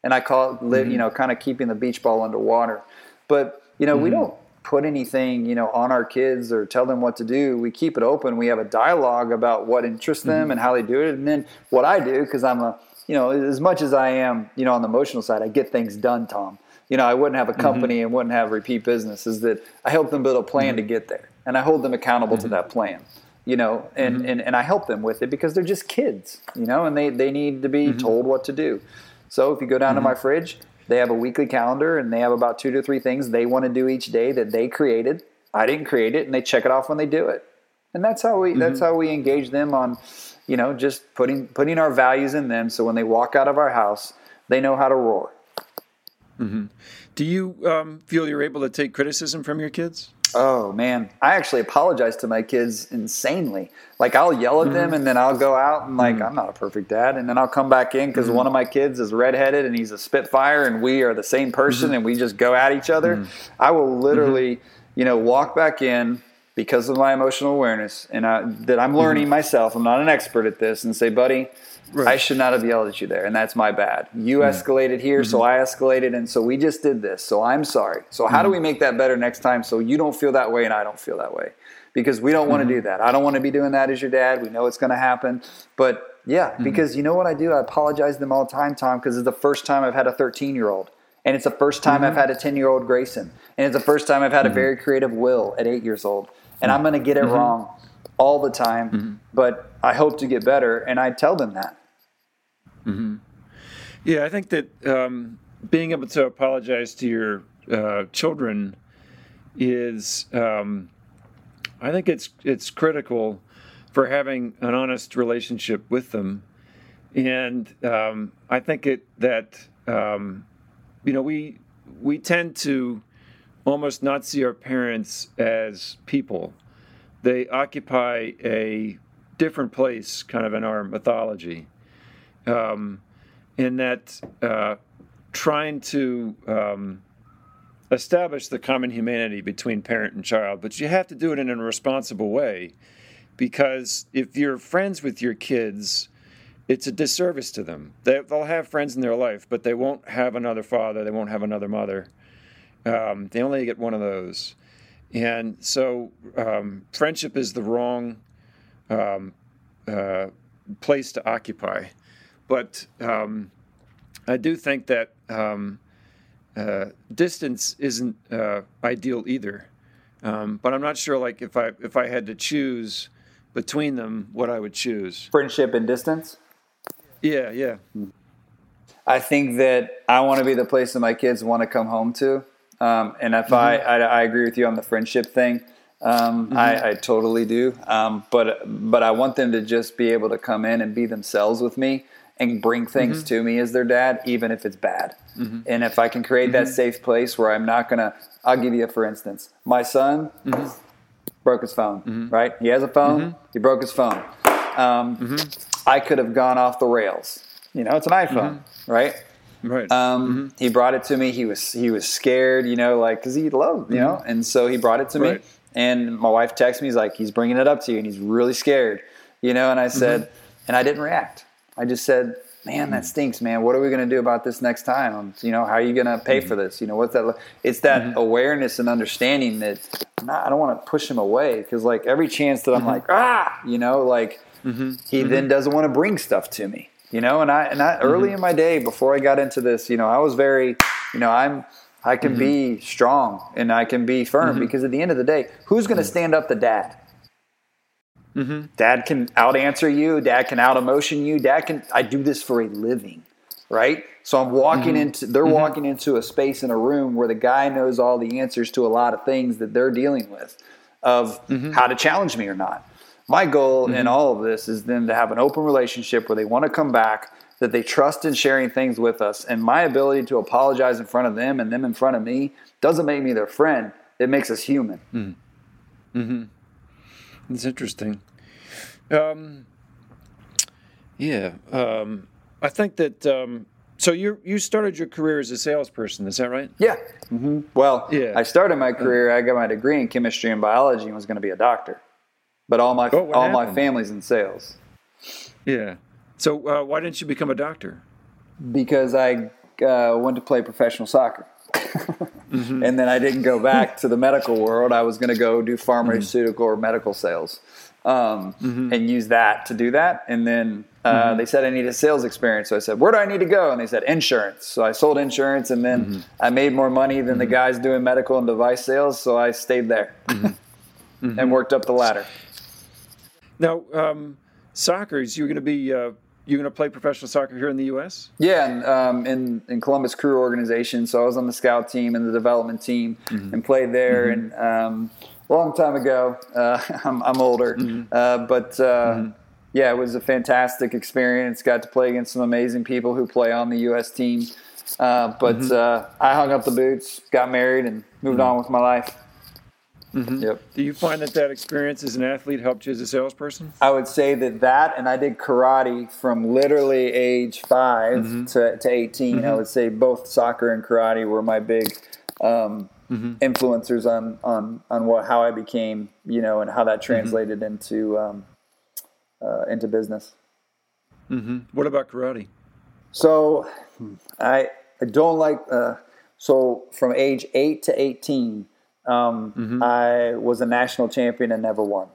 and I call it, mm-hmm. you know, kind of keeping the beach ball underwater. But you know, mm-hmm. we don't put anything, you know, on our kids or tell them what to do. We keep it open. We have a dialogue about what interests them mm-hmm. and how they do it, and then what I do because I'm a, you know, as much as I am, you know, on the emotional side, I get things done, Tom. You know, I wouldn't have a mm-hmm. company and wouldn't have repeat business. Is that I help them build a plan to mm-hmm. get there, and I hold them accountable to mm-hmm. that plan you know, and, mm-hmm. and, and I help them with it because they're just kids, you know, and they, they need to be mm-hmm. told what to do. So if you go down mm-hmm. to my fridge, they have a weekly calendar and they have about two to three things they want to do each day that they created. I didn't create it, and they check it off when they do it. And that's how we mm-hmm. that's how we engage them on, you know, just putting putting our values in them. So when they walk out of our house, they know how to roar. Mm-hmm. Do you um, feel you're able to take criticism from your kids? Oh man, I actually apologize to my kids insanely. Like I'll yell at mm-hmm. them and then I'll go out and like mm-hmm. I'm not a perfect dad, and then I'll come back in because mm-hmm. one of my kids is redheaded and he's a Spitfire, and we are the same person, mm-hmm. and we just go at each other. Mm-hmm. I will literally, mm-hmm. you know, walk back in because of my emotional awareness and I, that I'm learning myself. I'm not an expert at this, and say, buddy Right. I should not have yelled at you there, and that's my bad. You mm escalated here, mm-hmm. so I escalated, and so we just did this. So I'm sorry. So how mm do we make that better next time so you don't feel that way and I don't feel that way? Because we don't want to mm-hmm. do that. I don't want to be doing that as your dad. We know it's going to happen, but yeah, mm-hmm. because you know what I do? I apologize to them all the time, Tom, because it's the first time I've had a 13 year old. And it's the first time I've had a 10 year old Grayson. And it's the first time I've had a very creative Will at eight years old. And I'm going to get it wrong all the time, but I hope to get better. And I tell them that. Mm-hmm. Yeah, I think that um, being able to apologize to your uh, children is, um, I think it's it's critical for having an honest relationship with them, and um, I think it that um, you know we we tend to almost not see our parents as people. They occupy a different place, kind of in our mythology um, in that uh, trying to um, establish the common humanity between parent and child, but you have to do it in a responsible way because if you're friends with your kids, it's a disservice to them. They, will have friends in their life, but they won't have another father, they won't have another mother. Um, they only get one of those. And so, um, friendship is the wrong um, uh, place to occupy. But um, I do think that um, uh, distance isn't uh, ideal either. Um, but I'm not sure, like, if I if I had to choose between them, what I would choose. Friendship and distance. Yeah, yeah. I think that I want to be the place that my kids want to come home to. Um, and if mm-hmm. I, I, I, agree with you on the friendship thing, um, mm-hmm. I, I, totally do. Um, but but I want them to just be able to come in and be themselves with me and bring things mm-hmm. to me as their dad, even if it's bad. Mm-hmm. And if I can create that mm-hmm. safe place where I'm not gonna, I'll give you a for instance. My son mm-hmm. broke his phone. Right? He has a phone. He broke his phone. Um, I could have gone off the rails. You know, it's an iPhone, right? Right. Um, mm-hmm. He brought it to me. He was he was scared, you know, like because he loved, you mm-hmm. know, and so he brought it to right. me. And my wife texted me. He's like, he's bringing it up to you, and he's really scared, you know. And I said, mm-hmm. and I didn't react. I just said, man, that mm-hmm. stinks, man. What are we going to do about this next time? You know, how are you going to pay for mm-hmm. this? You know, what's that? It's that mm-hmm. awareness and understanding that I don't want to push him away because like every chance that I'm like ah, you know, like he then doesn't want to bring stuff to me you know and i and i early mm-hmm. in my day before i got into this you know i was very you know i'm i can mm-hmm. be strong and i can be firm mm-hmm. because at the end of the day who's going to mm-hmm. stand up to dad mm-hmm. dad can out answer you dad can out emotion you dad can i do this for a living right so i'm walking mm-hmm. into they're walking into a space in a room where the guy knows all the answers to a lot of things that they're dealing with of how to challenge me or not my goal mm-hmm. in all of this is then to have an open relationship where they want to come back, that they trust in sharing things with us. And my ability to apologize in front of them and them in front of me doesn't make me their friend. It makes us human. Mm-hmm. mm-hmm. It's interesting. Um, yeah. Um, I think that. Um, so you you started your career as a salesperson, is that right? Yeah. Mm-hmm. Well, yeah. I started my career. I got my degree in chemistry and biology and was going to be a doctor but all my oh, all happened? my family's in sales. Yeah. So uh, why didn't you become a doctor? Because I uh, went to play professional soccer. mm-hmm. And then I didn't go back to the medical world. I was going to go do pharmaceutical mm-hmm. or medical sales um, mm-hmm. and use that to do that. And then uh, mm-hmm. they said I needed sales experience. So I said, Where do I need to go? And they said, Insurance. So I sold insurance and then mm-hmm. I made more money than the mm-hmm. guys doing medical and device sales. So I stayed there and worked up the ladder. Now, um, soccer is you're going to be uh, you're going to play professional soccer here in the U.S. Yeah, and, um, in in Columbus Crew organization. So I was on the scout team and the development team mm-hmm. and played there. Mm-hmm. And um, a long time ago, uh, I'm, I'm older, mm-hmm. uh, but. Uh, mm-hmm. yeah, it was a fantastic experience. Got to play against some amazing people who play on the U.S. team. Uh, but mm-hmm. uh, I hung up the boots, got married, and moved mm-hmm. on with my life. Mm-hmm. Yep. Do you find that that experience as an athlete helped you as a salesperson? I would say that that, and I did karate from literally age 5 mm-hmm. to, to 18. Mm-hmm. I would say both soccer and karate were my big um, mm-hmm. influencers on on on what how I became, you know, and how that mm-hmm. translated into um, uh, into business. Mm-hmm. What about karate? So, I I don't like. Uh, so from age eight to eighteen. Um, mm-hmm. I was a national champion and never won.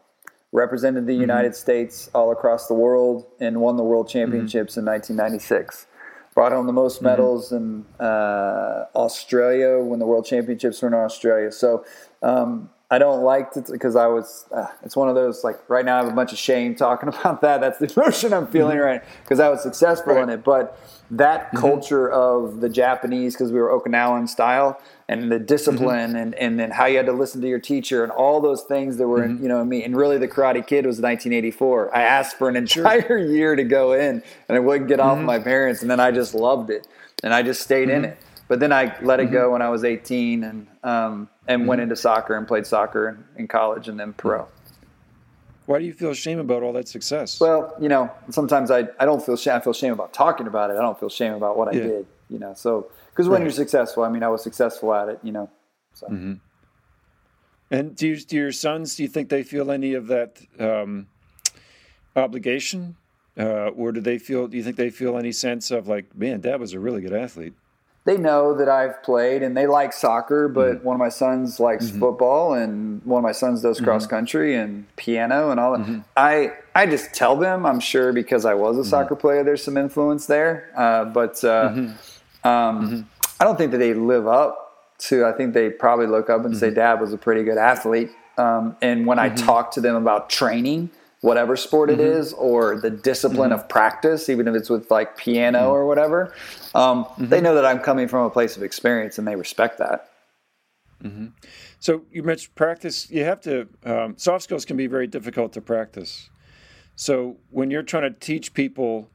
Represented the mm-hmm. United States all across the world and won the world championships mm-hmm. in 1996. Brought home the most mm-hmm. medals in uh, Australia when the world championships were in Australia. So um, I don't like it because I was. Uh, it's one of those like right now I have a bunch of shame talking about that. That's the emotion I'm feeling mm-hmm. right because I was successful right. in it, but that mm-hmm. culture of the Japanese because we were Okinawan style and the discipline mm-hmm. and, and then how you had to listen to your teacher and all those things that were mm-hmm. in, you know me and really the Karate Kid was 1984. I asked for an entire sure. year to go in and I wouldn't get off mm-hmm. my parents and then I just loved it and I just stayed in mm-hmm. it. But then I let it go mm-hmm. when I was 18 and um, and went into soccer and played soccer in, in college and then pro. Why do you feel shame about all that success? Well, you know, sometimes I, I don't feel shame. I feel shame about talking about it. I don't feel shame about what I did, you know. So, because when right. you're successful, I mean, I was successful at it, you know, So. Mm-hmm. And do, you, do your sons? Do you think they feel any of that um, obligation, uh, or do they feel? Do you think they feel any sense of like, man, Dad was a really good athlete? They know that I've played, and they like soccer. But mm-hmm. one of my sons likes mm-hmm. football, and one of my sons does mm-hmm. cross country and piano and all that. Mm-hmm. I I just tell them, I'm sure because I was a mm-hmm. soccer player, there's some influence there. Uh, but uh, mm-hmm. um, I don't think that they live up to. I think they probably look up and say, "Dad was a pretty good athlete." Um, and when I talk to them about training whatever sport it mm-hmm. is, or the discipline mm-hmm. of practice, even if it's with like piano mm-hmm. or whatever. Um, they mm-hmm. know that I'm coming from a place of experience and they respect that. Mm-hmm. So you mentioned practice. You have to, um, soft skills can be very difficult to practice. So when you're trying to teach people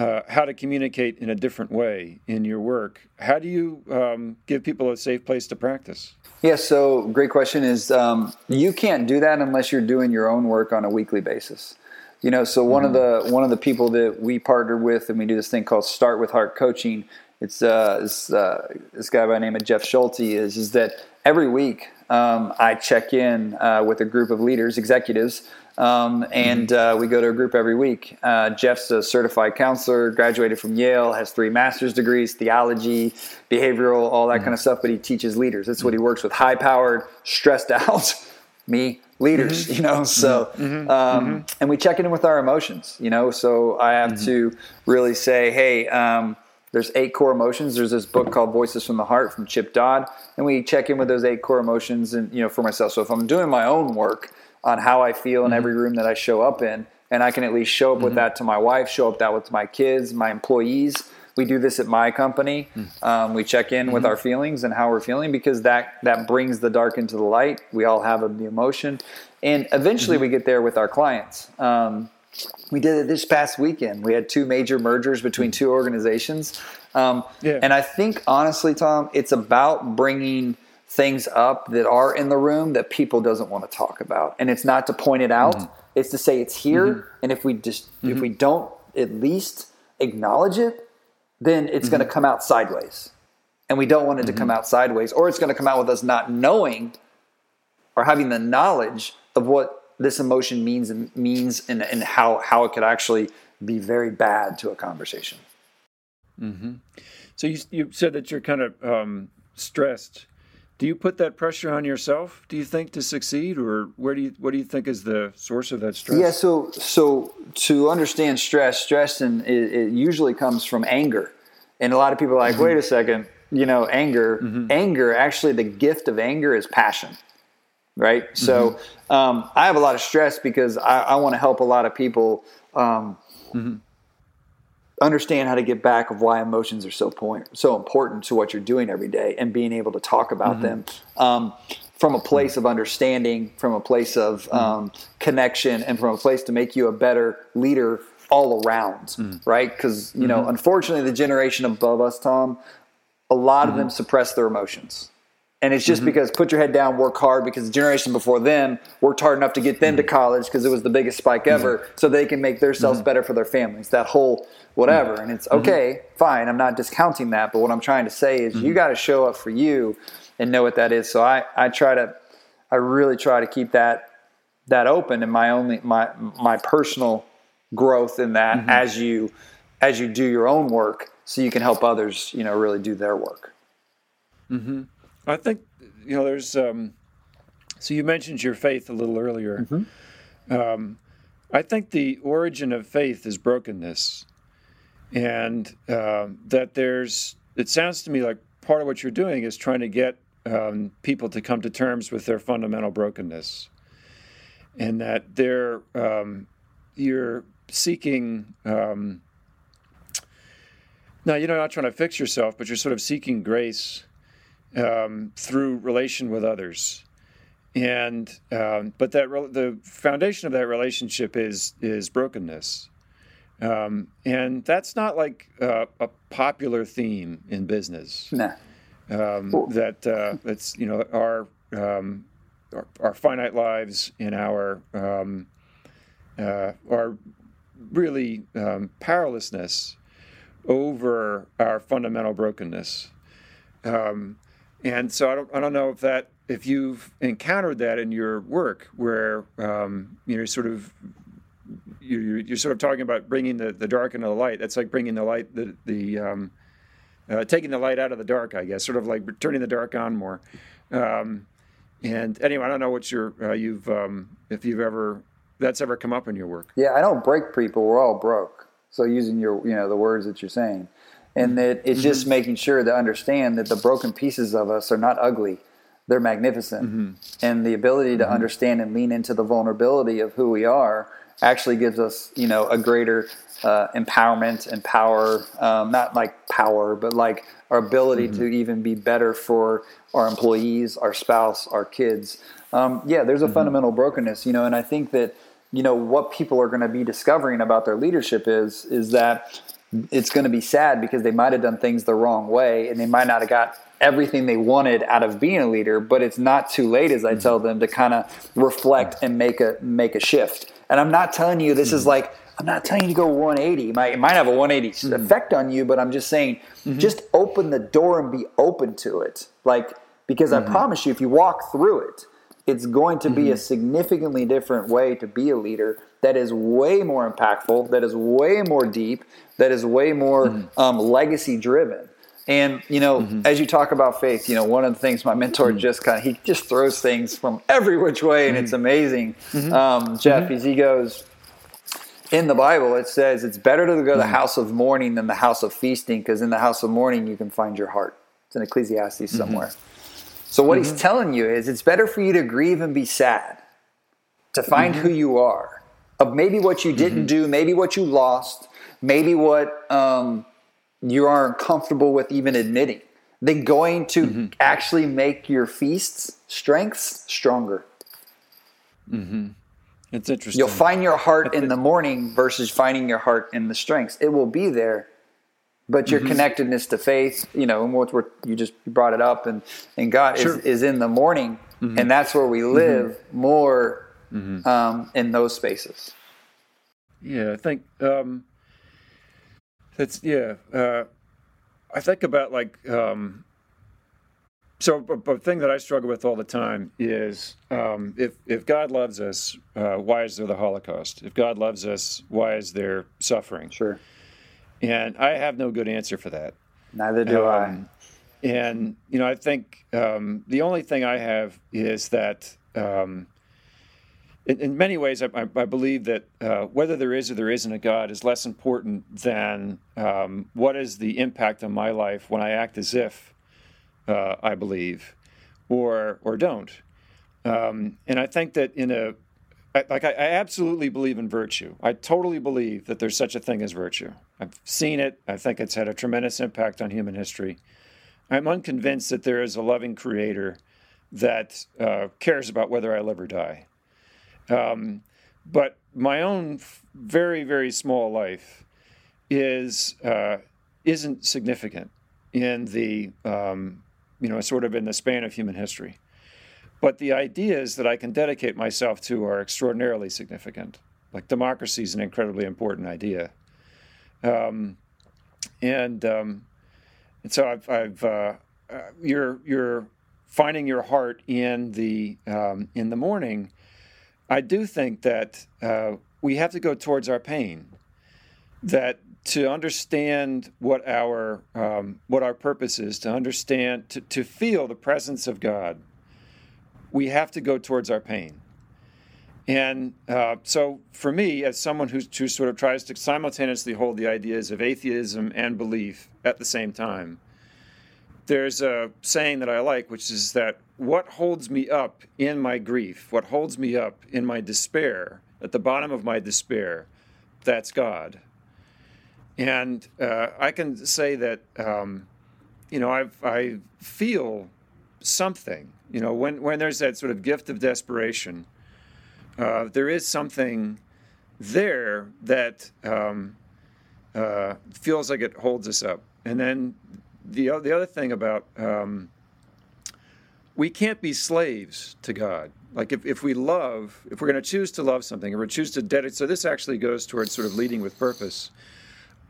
uh, how to communicate in a different way in your work, how do you um, give people a safe place to practice? Yeah, so great question is um, you can't do that unless you're doing your own work on a weekly basis. You know, so one mm-hmm. of the one of the people that we partner with, and we do this thing called Start with Heart Coaching. It's uh, this, uh, this guy by the name of Jeff Schulte is is that every week um, I check in uh, with a group of leaders, executives, um, and mm-hmm. uh, we go to a group every week. Uh, Jeff's a certified counselor, graduated from Yale, has three master's degrees, theology, behavioral, all that mm-hmm. kind of stuff. But he teaches leaders. That's what he works with: high-powered, stressed out, me leaders. Mm-hmm. You know, so mm-hmm. um, mm-hmm. and we check in with our emotions. You know, so I have mm-hmm. to really say, hey. Um, there's eight core emotions. There's this book called Voices from the Heart from Chip Dodd, and we check in with those eight core emotions, and you know, for myself. So if I'm doing my own work, on how I feel in mm-hmm. every room that I show up in. And I can at least show up mm-hmm. with that to my wife, show up that with my kids, my employees. We do this at my company. Mm. Um, we check in mm-hmm. with our feelings and how we're feeling because that that brings the dark into the light. We all have the emotion, and eventually mm-hmm. we get there with our clients. Um, we did it this past weekend. We had two major mergers between two organizations, um, yeah. and I think honestly, Tom, it's about bringing things up that are in the room that people doesn't want to talk about and it's not to point it out mm-hmm. it's to say it's here mm-hmm. and if we just mm-hmm. if we don't at least acknowledge it then it's going to mm-hmm. come out sideways and we don't want it to come mm-hmm. out sideways or it's going to come out with us not knowing or having the knowledge of what this emotion means and means and, and how how it could actually be very bad to a conversation mm-hmm. so you, you said that you're kind of um, stressed do you put that pressure on yourself? Do you think to succeed, or where do you what do you think is the source of that stress? Yeah, so so to understand stress, stress and it, it usually comes from anger, and a lot of people are like, mm-hmm. wait a second, you know, anger, mm-hmm. anger. Actually, the gift of anger is passion, right? Mm-hmm. So um, I have a lot of stress because I, I want to help a lot of people. Um, mm-hmm understand how to get back of why emotions are so point so important to what you're doing every day and being able to talk about mm-hmm. them um, from a place of understanding from a place of mm-hmm. um, connection and from a place to make you a better leader all around mm-hmm. right because you know mm-hmm. unfortunately the generation above us tom a lot of them mm-hmm. suppress their emotions and it's just mm-hmm. because put your head down, work hard, because the generation before them worked hard enough to get them mm-hmm. to college because it was the biggest spike mm-hmm. ever, so they can make themselves mm-hmm. better for their families. That whole whatever. Mm-hmm. And it's okay, fine. I'm not discounting that. But what I'm trying to say is you got to show up for you and know what that is. So I, I try to, I really try to keep that, that open and my only, my, my personal growth in that as you, as you do your own work so you can help others, you know, really do their work. Mm-hmm. I think you know there's um, so you mentioned your faith a little earlier. Mm-hmm. Um, I think the origin of faith is brokenness, and uh, that there's. It sounds to me like part of what you're doing is trying to get um, people to come to terms with their fundamental brokenness, and that they're um, you're seeking. Um, now, you're not trying to fix yourself, but you're sort of seeking grace um, through relation with others. And um, but that re- the foundation of that relationship is is brokenness, um, and that's not like uh, a popular theme in business. No. Um, that uh, it's you know our, um, our, our finite lives and our um, uh, our really powerlessness over our fundamental brokenness. Um, And so I don't, I don't know if that if you've encountered that in your work, where um, you know sort of you're, you're sort of talking about bringing the, the dark into the light. That's like bringing the light the the um, uh, taking the light out of the dark, I guess, sort of like turning the dark on more. Um, and anyway, I don't know what your uh, you've um, if you've ever that's ever come up in your work. Yeah, I don't break people. We're all broke. So using your you know the words that you're saying, and that it's just mm-hmm. making sure to understand that the broken pieces of us are not ugly. They're magnificent, mm-hmm. and the ability to mm-hmm. understand and lean into the vulnerability of who we are actually gives us, you know, a greater uh, empowerment and power. Um, not like power, but like our ability mm-hmm. to even be better for our employees, our spouse, our kids. Um, yeah, there's a mm-hmm. fundamental brokenness, you know, and I think that you know what people are going to be discovering about their leadership is is that it's going to be sad because they might have done things the wrong way and they might not have got everything they wanted out of being a leader but it's not too late as i mm-hmm. tell them to kind of reflect and make a make a shift and I'm not telling you this is hmm. like I'm not telling you to go 180. It might, it might have a 180 mm-hmm. effect on you, but I'm just saying, mm-hmm. just open the door and be open to it. Like, because mm-hmm. I promise you, if you walk through it, it's going to be a mm-hmm. significantly different way to be a leader that is way more impactful, that is way more deep, that is way more mm-hmm. um, legacy driven. And you know, mm-hmm. as you talk about faith, you know, one of the things my mentor mm-hmm. just kind of he just throws things from every which way, and mm-hmm. it's amazing. Mm-hmm. Um, Jeff, mm-hmm. as he goes in the Bible, it says it's better to go to the mm-hmm. house of mourning than the house of feasting, because in the house of mourning you can find your heart. It's in Ecclesiastes somewhere. So what he's telling you is it's better for you to grieve and be sad, to find who you are, of maybe what you didn't do, maybe what you lost, maybe what. Um, you aren't comfortable with even admitting, than going to mm-hmm. actually make your feasts strengths stronger. Mm-hmm. It's interesting. You'll find your heart in the mourning versus finding your heart in the strengths. It will be there, but your mm-hmm. connectedness to faith, you know, and what you just brought it up, and and God sure. is, is in the mourning, mm-hmm. and that's where we live mm-hmm. more mm-hmm. um, in those spaces. Yeah, I think um, that's yeah. Uh, I think about like um, so. A, a, thing that I struggle with all the time is um, if if God loves us, uh, why is there the Holocaust? If God loves us, why is there suffering? Sure. And I have no good answer for that. Neither do um, I. And you know, I think um, the only thing I have is that um, in, in many ways, I, I believe that uh, whether there is or there isn't a God is less important than um, what is the impact on my life when I act as if uh, I believe, or or don't. Um, and I think that in a like I, I absolutely believe in virtue. I totally believe that there's such a thing as virtue. I've seen it. I think it's had a tremendous impact on human history. I'm unconvinced that there is a loving creator that uh, cares about whether I live or die. Um, but my own very very small life is uh, isn't significant in the um, you know sort of in the span of human history. But the ideas that I can dedicate myself to are extraordinarily significant. Like democracy is an incredibly important idea, um, and um, and so I've, I've uh, uh, you're you're finding your heart in the um, in the mourning I do think that uh, we have to go towards our pain. That to understand what our um, what our purpose is, to understand, to, to feel the presence of God, we have to go towards our pain. And uh, so, for me, as someone who, who sort of tries to simultaneously hold the ideas of atheism and belief at the same time, there's a saying that I like, which is that what holds me up in my grief, what holds me up in my despair, at the bottom of my despair, that's God. And uh, I can say that, um, you know, i I feel something. You know, when, when there's that sort of gift of desperation, uh, there is something there that um, uh, feels like it holds us up. And then the the other thing about um, we can't be slaves to God. Like if, if we love, if we're going to choose to love something, or we choose to dedicate, so this actually goes towards sort of leading with purpose.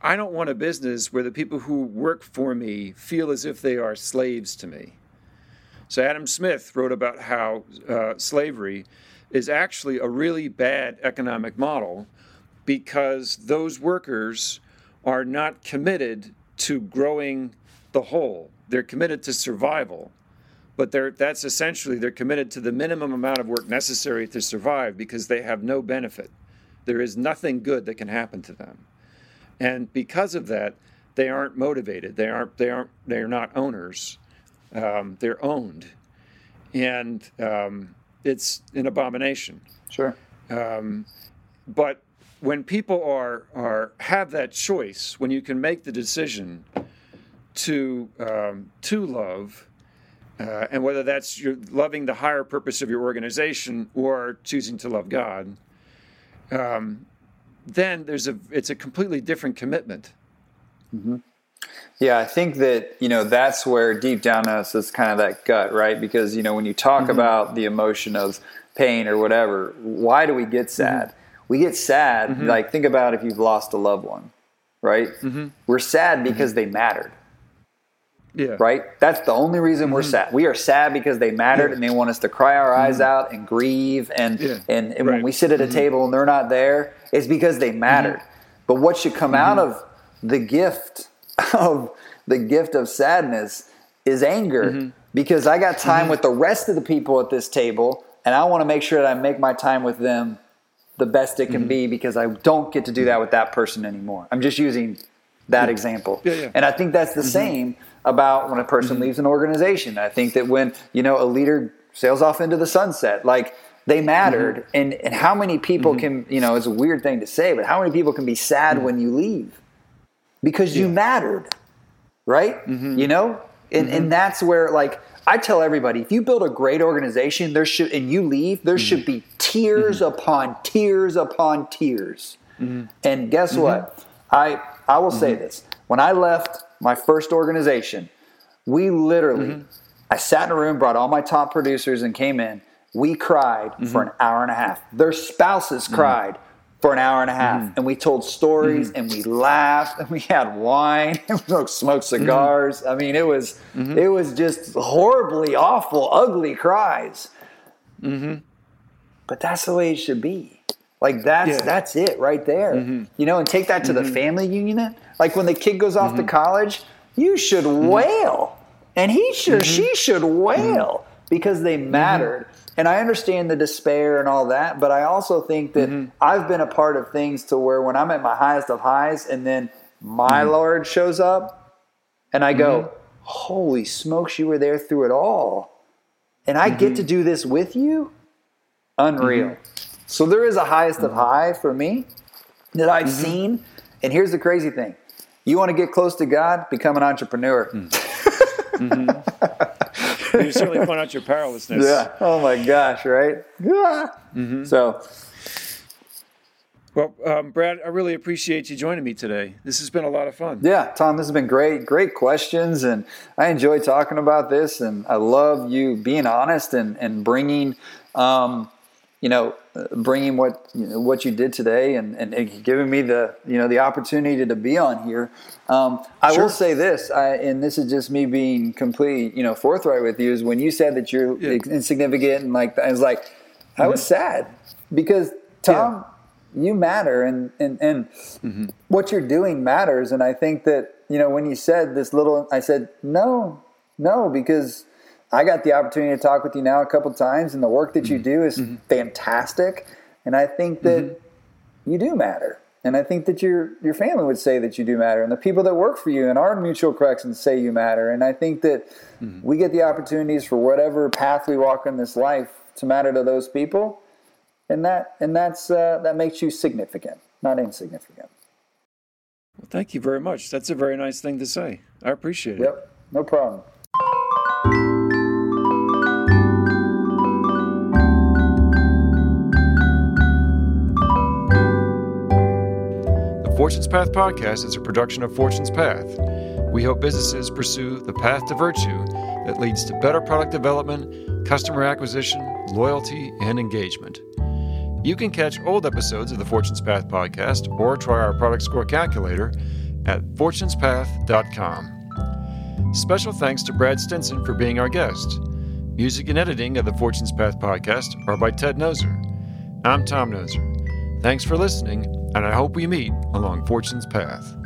I don't want a business where the people who work for me feel as if they are slaves to me. So Adam Smith wrote about how uh, slavery is actually a really bad economic model because those workers are not committed to growing the whole. They're committed to survival. But they're, that's essentially they're committed to the minimum amount of work necessary to survive because they have no benefit. There is nothing good that can happen to them. And because of that, they aren't motivated. They aren't. They aren't. They're not owners. Um, they're owned, and um, it's an abomination. Sure. Um, but when people are are have that choice, when you can make the decision to um, to love, uh, and whether that's you're loving the higher purpose of your organization or choosing to love God, um, then there's a it's a completely different commitment. Mm-hmm. Yeah, I think that you know that's where deep down us is kind of that gut, right? Because you know when you talk mm-hmm. about the emotion of pain or whatever, why do we get mm-hmm. sad? Mm-hmm. We get sad. Mm-hmm. Like think about if you've lost a loved one, right? Mm-hmm. We're sad because they mattered. Yeah. Right? That's the only reason mm-hmm. we're sad. We are sad because they mattered yeah. and they want us to cry our eyes mm-hmm. out and grieve. And, yeah. and, and right. when we sit at a mm-hmm. table and they're not there, it's because they mattered. Mm-hmm. But what should come out mm-hmm. of the gift of the gift of sadness is anger mm-hmm. because I got time with the rest of the people at this table and I want to make sure that I make my time with them the best it can be because I don't get to do that with that person anymore. I'm just using that example. Yeah, yeah. And I think that's the same about when a person mm-hmm. leaves an organization. I think that when, you know, a leader sails off into the sunset, like they mattered. Mm-hmm. And, and how many people mm-hmm. can, you know, it's a weird thing to say, but how many people can be sad mm-hmm. when you leave? Because yeah. you mattered, right? Mm-hmm. You know? And, and mm-hmm. that's where, like, I tell everybody, if you build a great organization, there should, and you leave, there should be tears upon tears upon tears. And guess what? I, I will say this. When I left my first organization, we literally, mm-hmm. I sat in a room, brought all my top producers, and came in. We cried mm-hmm. for an hour and a half. Their spouses mm-hmm. cried for an hour and a half, mm-hmm. and we told stories, mm-hmm. and we laughed, and we had wine, and we smoked mm-hmm. cigars. I mean, it was it was just horribly awful, ugly cries. But that's the way it should be. Like that's yeah. that's it right there. Mm-hmm. You know, and take that to mm-hmm. the family unit. Like when the kid goes off mm-hmm. to college, you should mm-hmm. wail, and he should, mm-hmm. she should wail because they mm-hmm. mattered. And I understand the despair and all that, but I also think that mm-hmm. I've been a part of things to where when I'm at my highest of highs, and then my mm-hmm. Lord shows up, and I go, mm-hmm. "Holy smokes, you were there through it all," and I get to do this with you. Unreal. So there is a highest of high for me that I've mm-hmm. seen. And here's the crazy thing. You want to get close to God, become an entrepreneur. You certainly point out your powerlessness. Yeah. Oh my gosh, right? Yeah. Mm-hmm. So. Well, um, Brad, I really appreciate you joining me today. This has been a lot of fun. Yeah, Tom, this has been great. Great questions. And I enjoy talking about this. And I love you being honest and, and bringing um, you know, bringing what you know, what you did today and, and, giving me the you know the opportunity to be on here. Um, I sure. will say this, I, and this is just me being complete, you know forthright with you. Is when you said that you're yeah. insignificant and like I was like, I was mm-hmm. sad because Tom, yeah. you matter and and and mm-hmm. what you're doing matters. And I think that you know when you said this little, I said no, no, because I got the opportunity to talk with you now a couple times, and the work that you mm-hmm. do is mm-hmm. fantastic. And I think that mm-hmm. you do matter. And I think that your your family would say that you do matter, and the people that work for you and our mutual corrections say you matter. And I think that mm-hmm. we get the opportunities for whatever path we walk in this life to matter to those people, and that and that's uh, that makes you significant, not insignificant. Well, thank you very much. That's a very nice thing to say. I appreciate it. Yep, no problem. Fortune's Path podcast is a production of Fortune's Path. We help businesses pursue the path to virtue that leads to better product development, customer acquisition, loyalty, and engagement. You can catch old episodes of the Fortune's Path podcast or try our product score calculator at fortunespath.com. Special thanks to Brad Stinson for being our guest. Music and editing of the Fortune's Path podcast are by Ted Noser. I'm Tom Noser. Thanks for listening, and I hope we meet along Fortune's Path.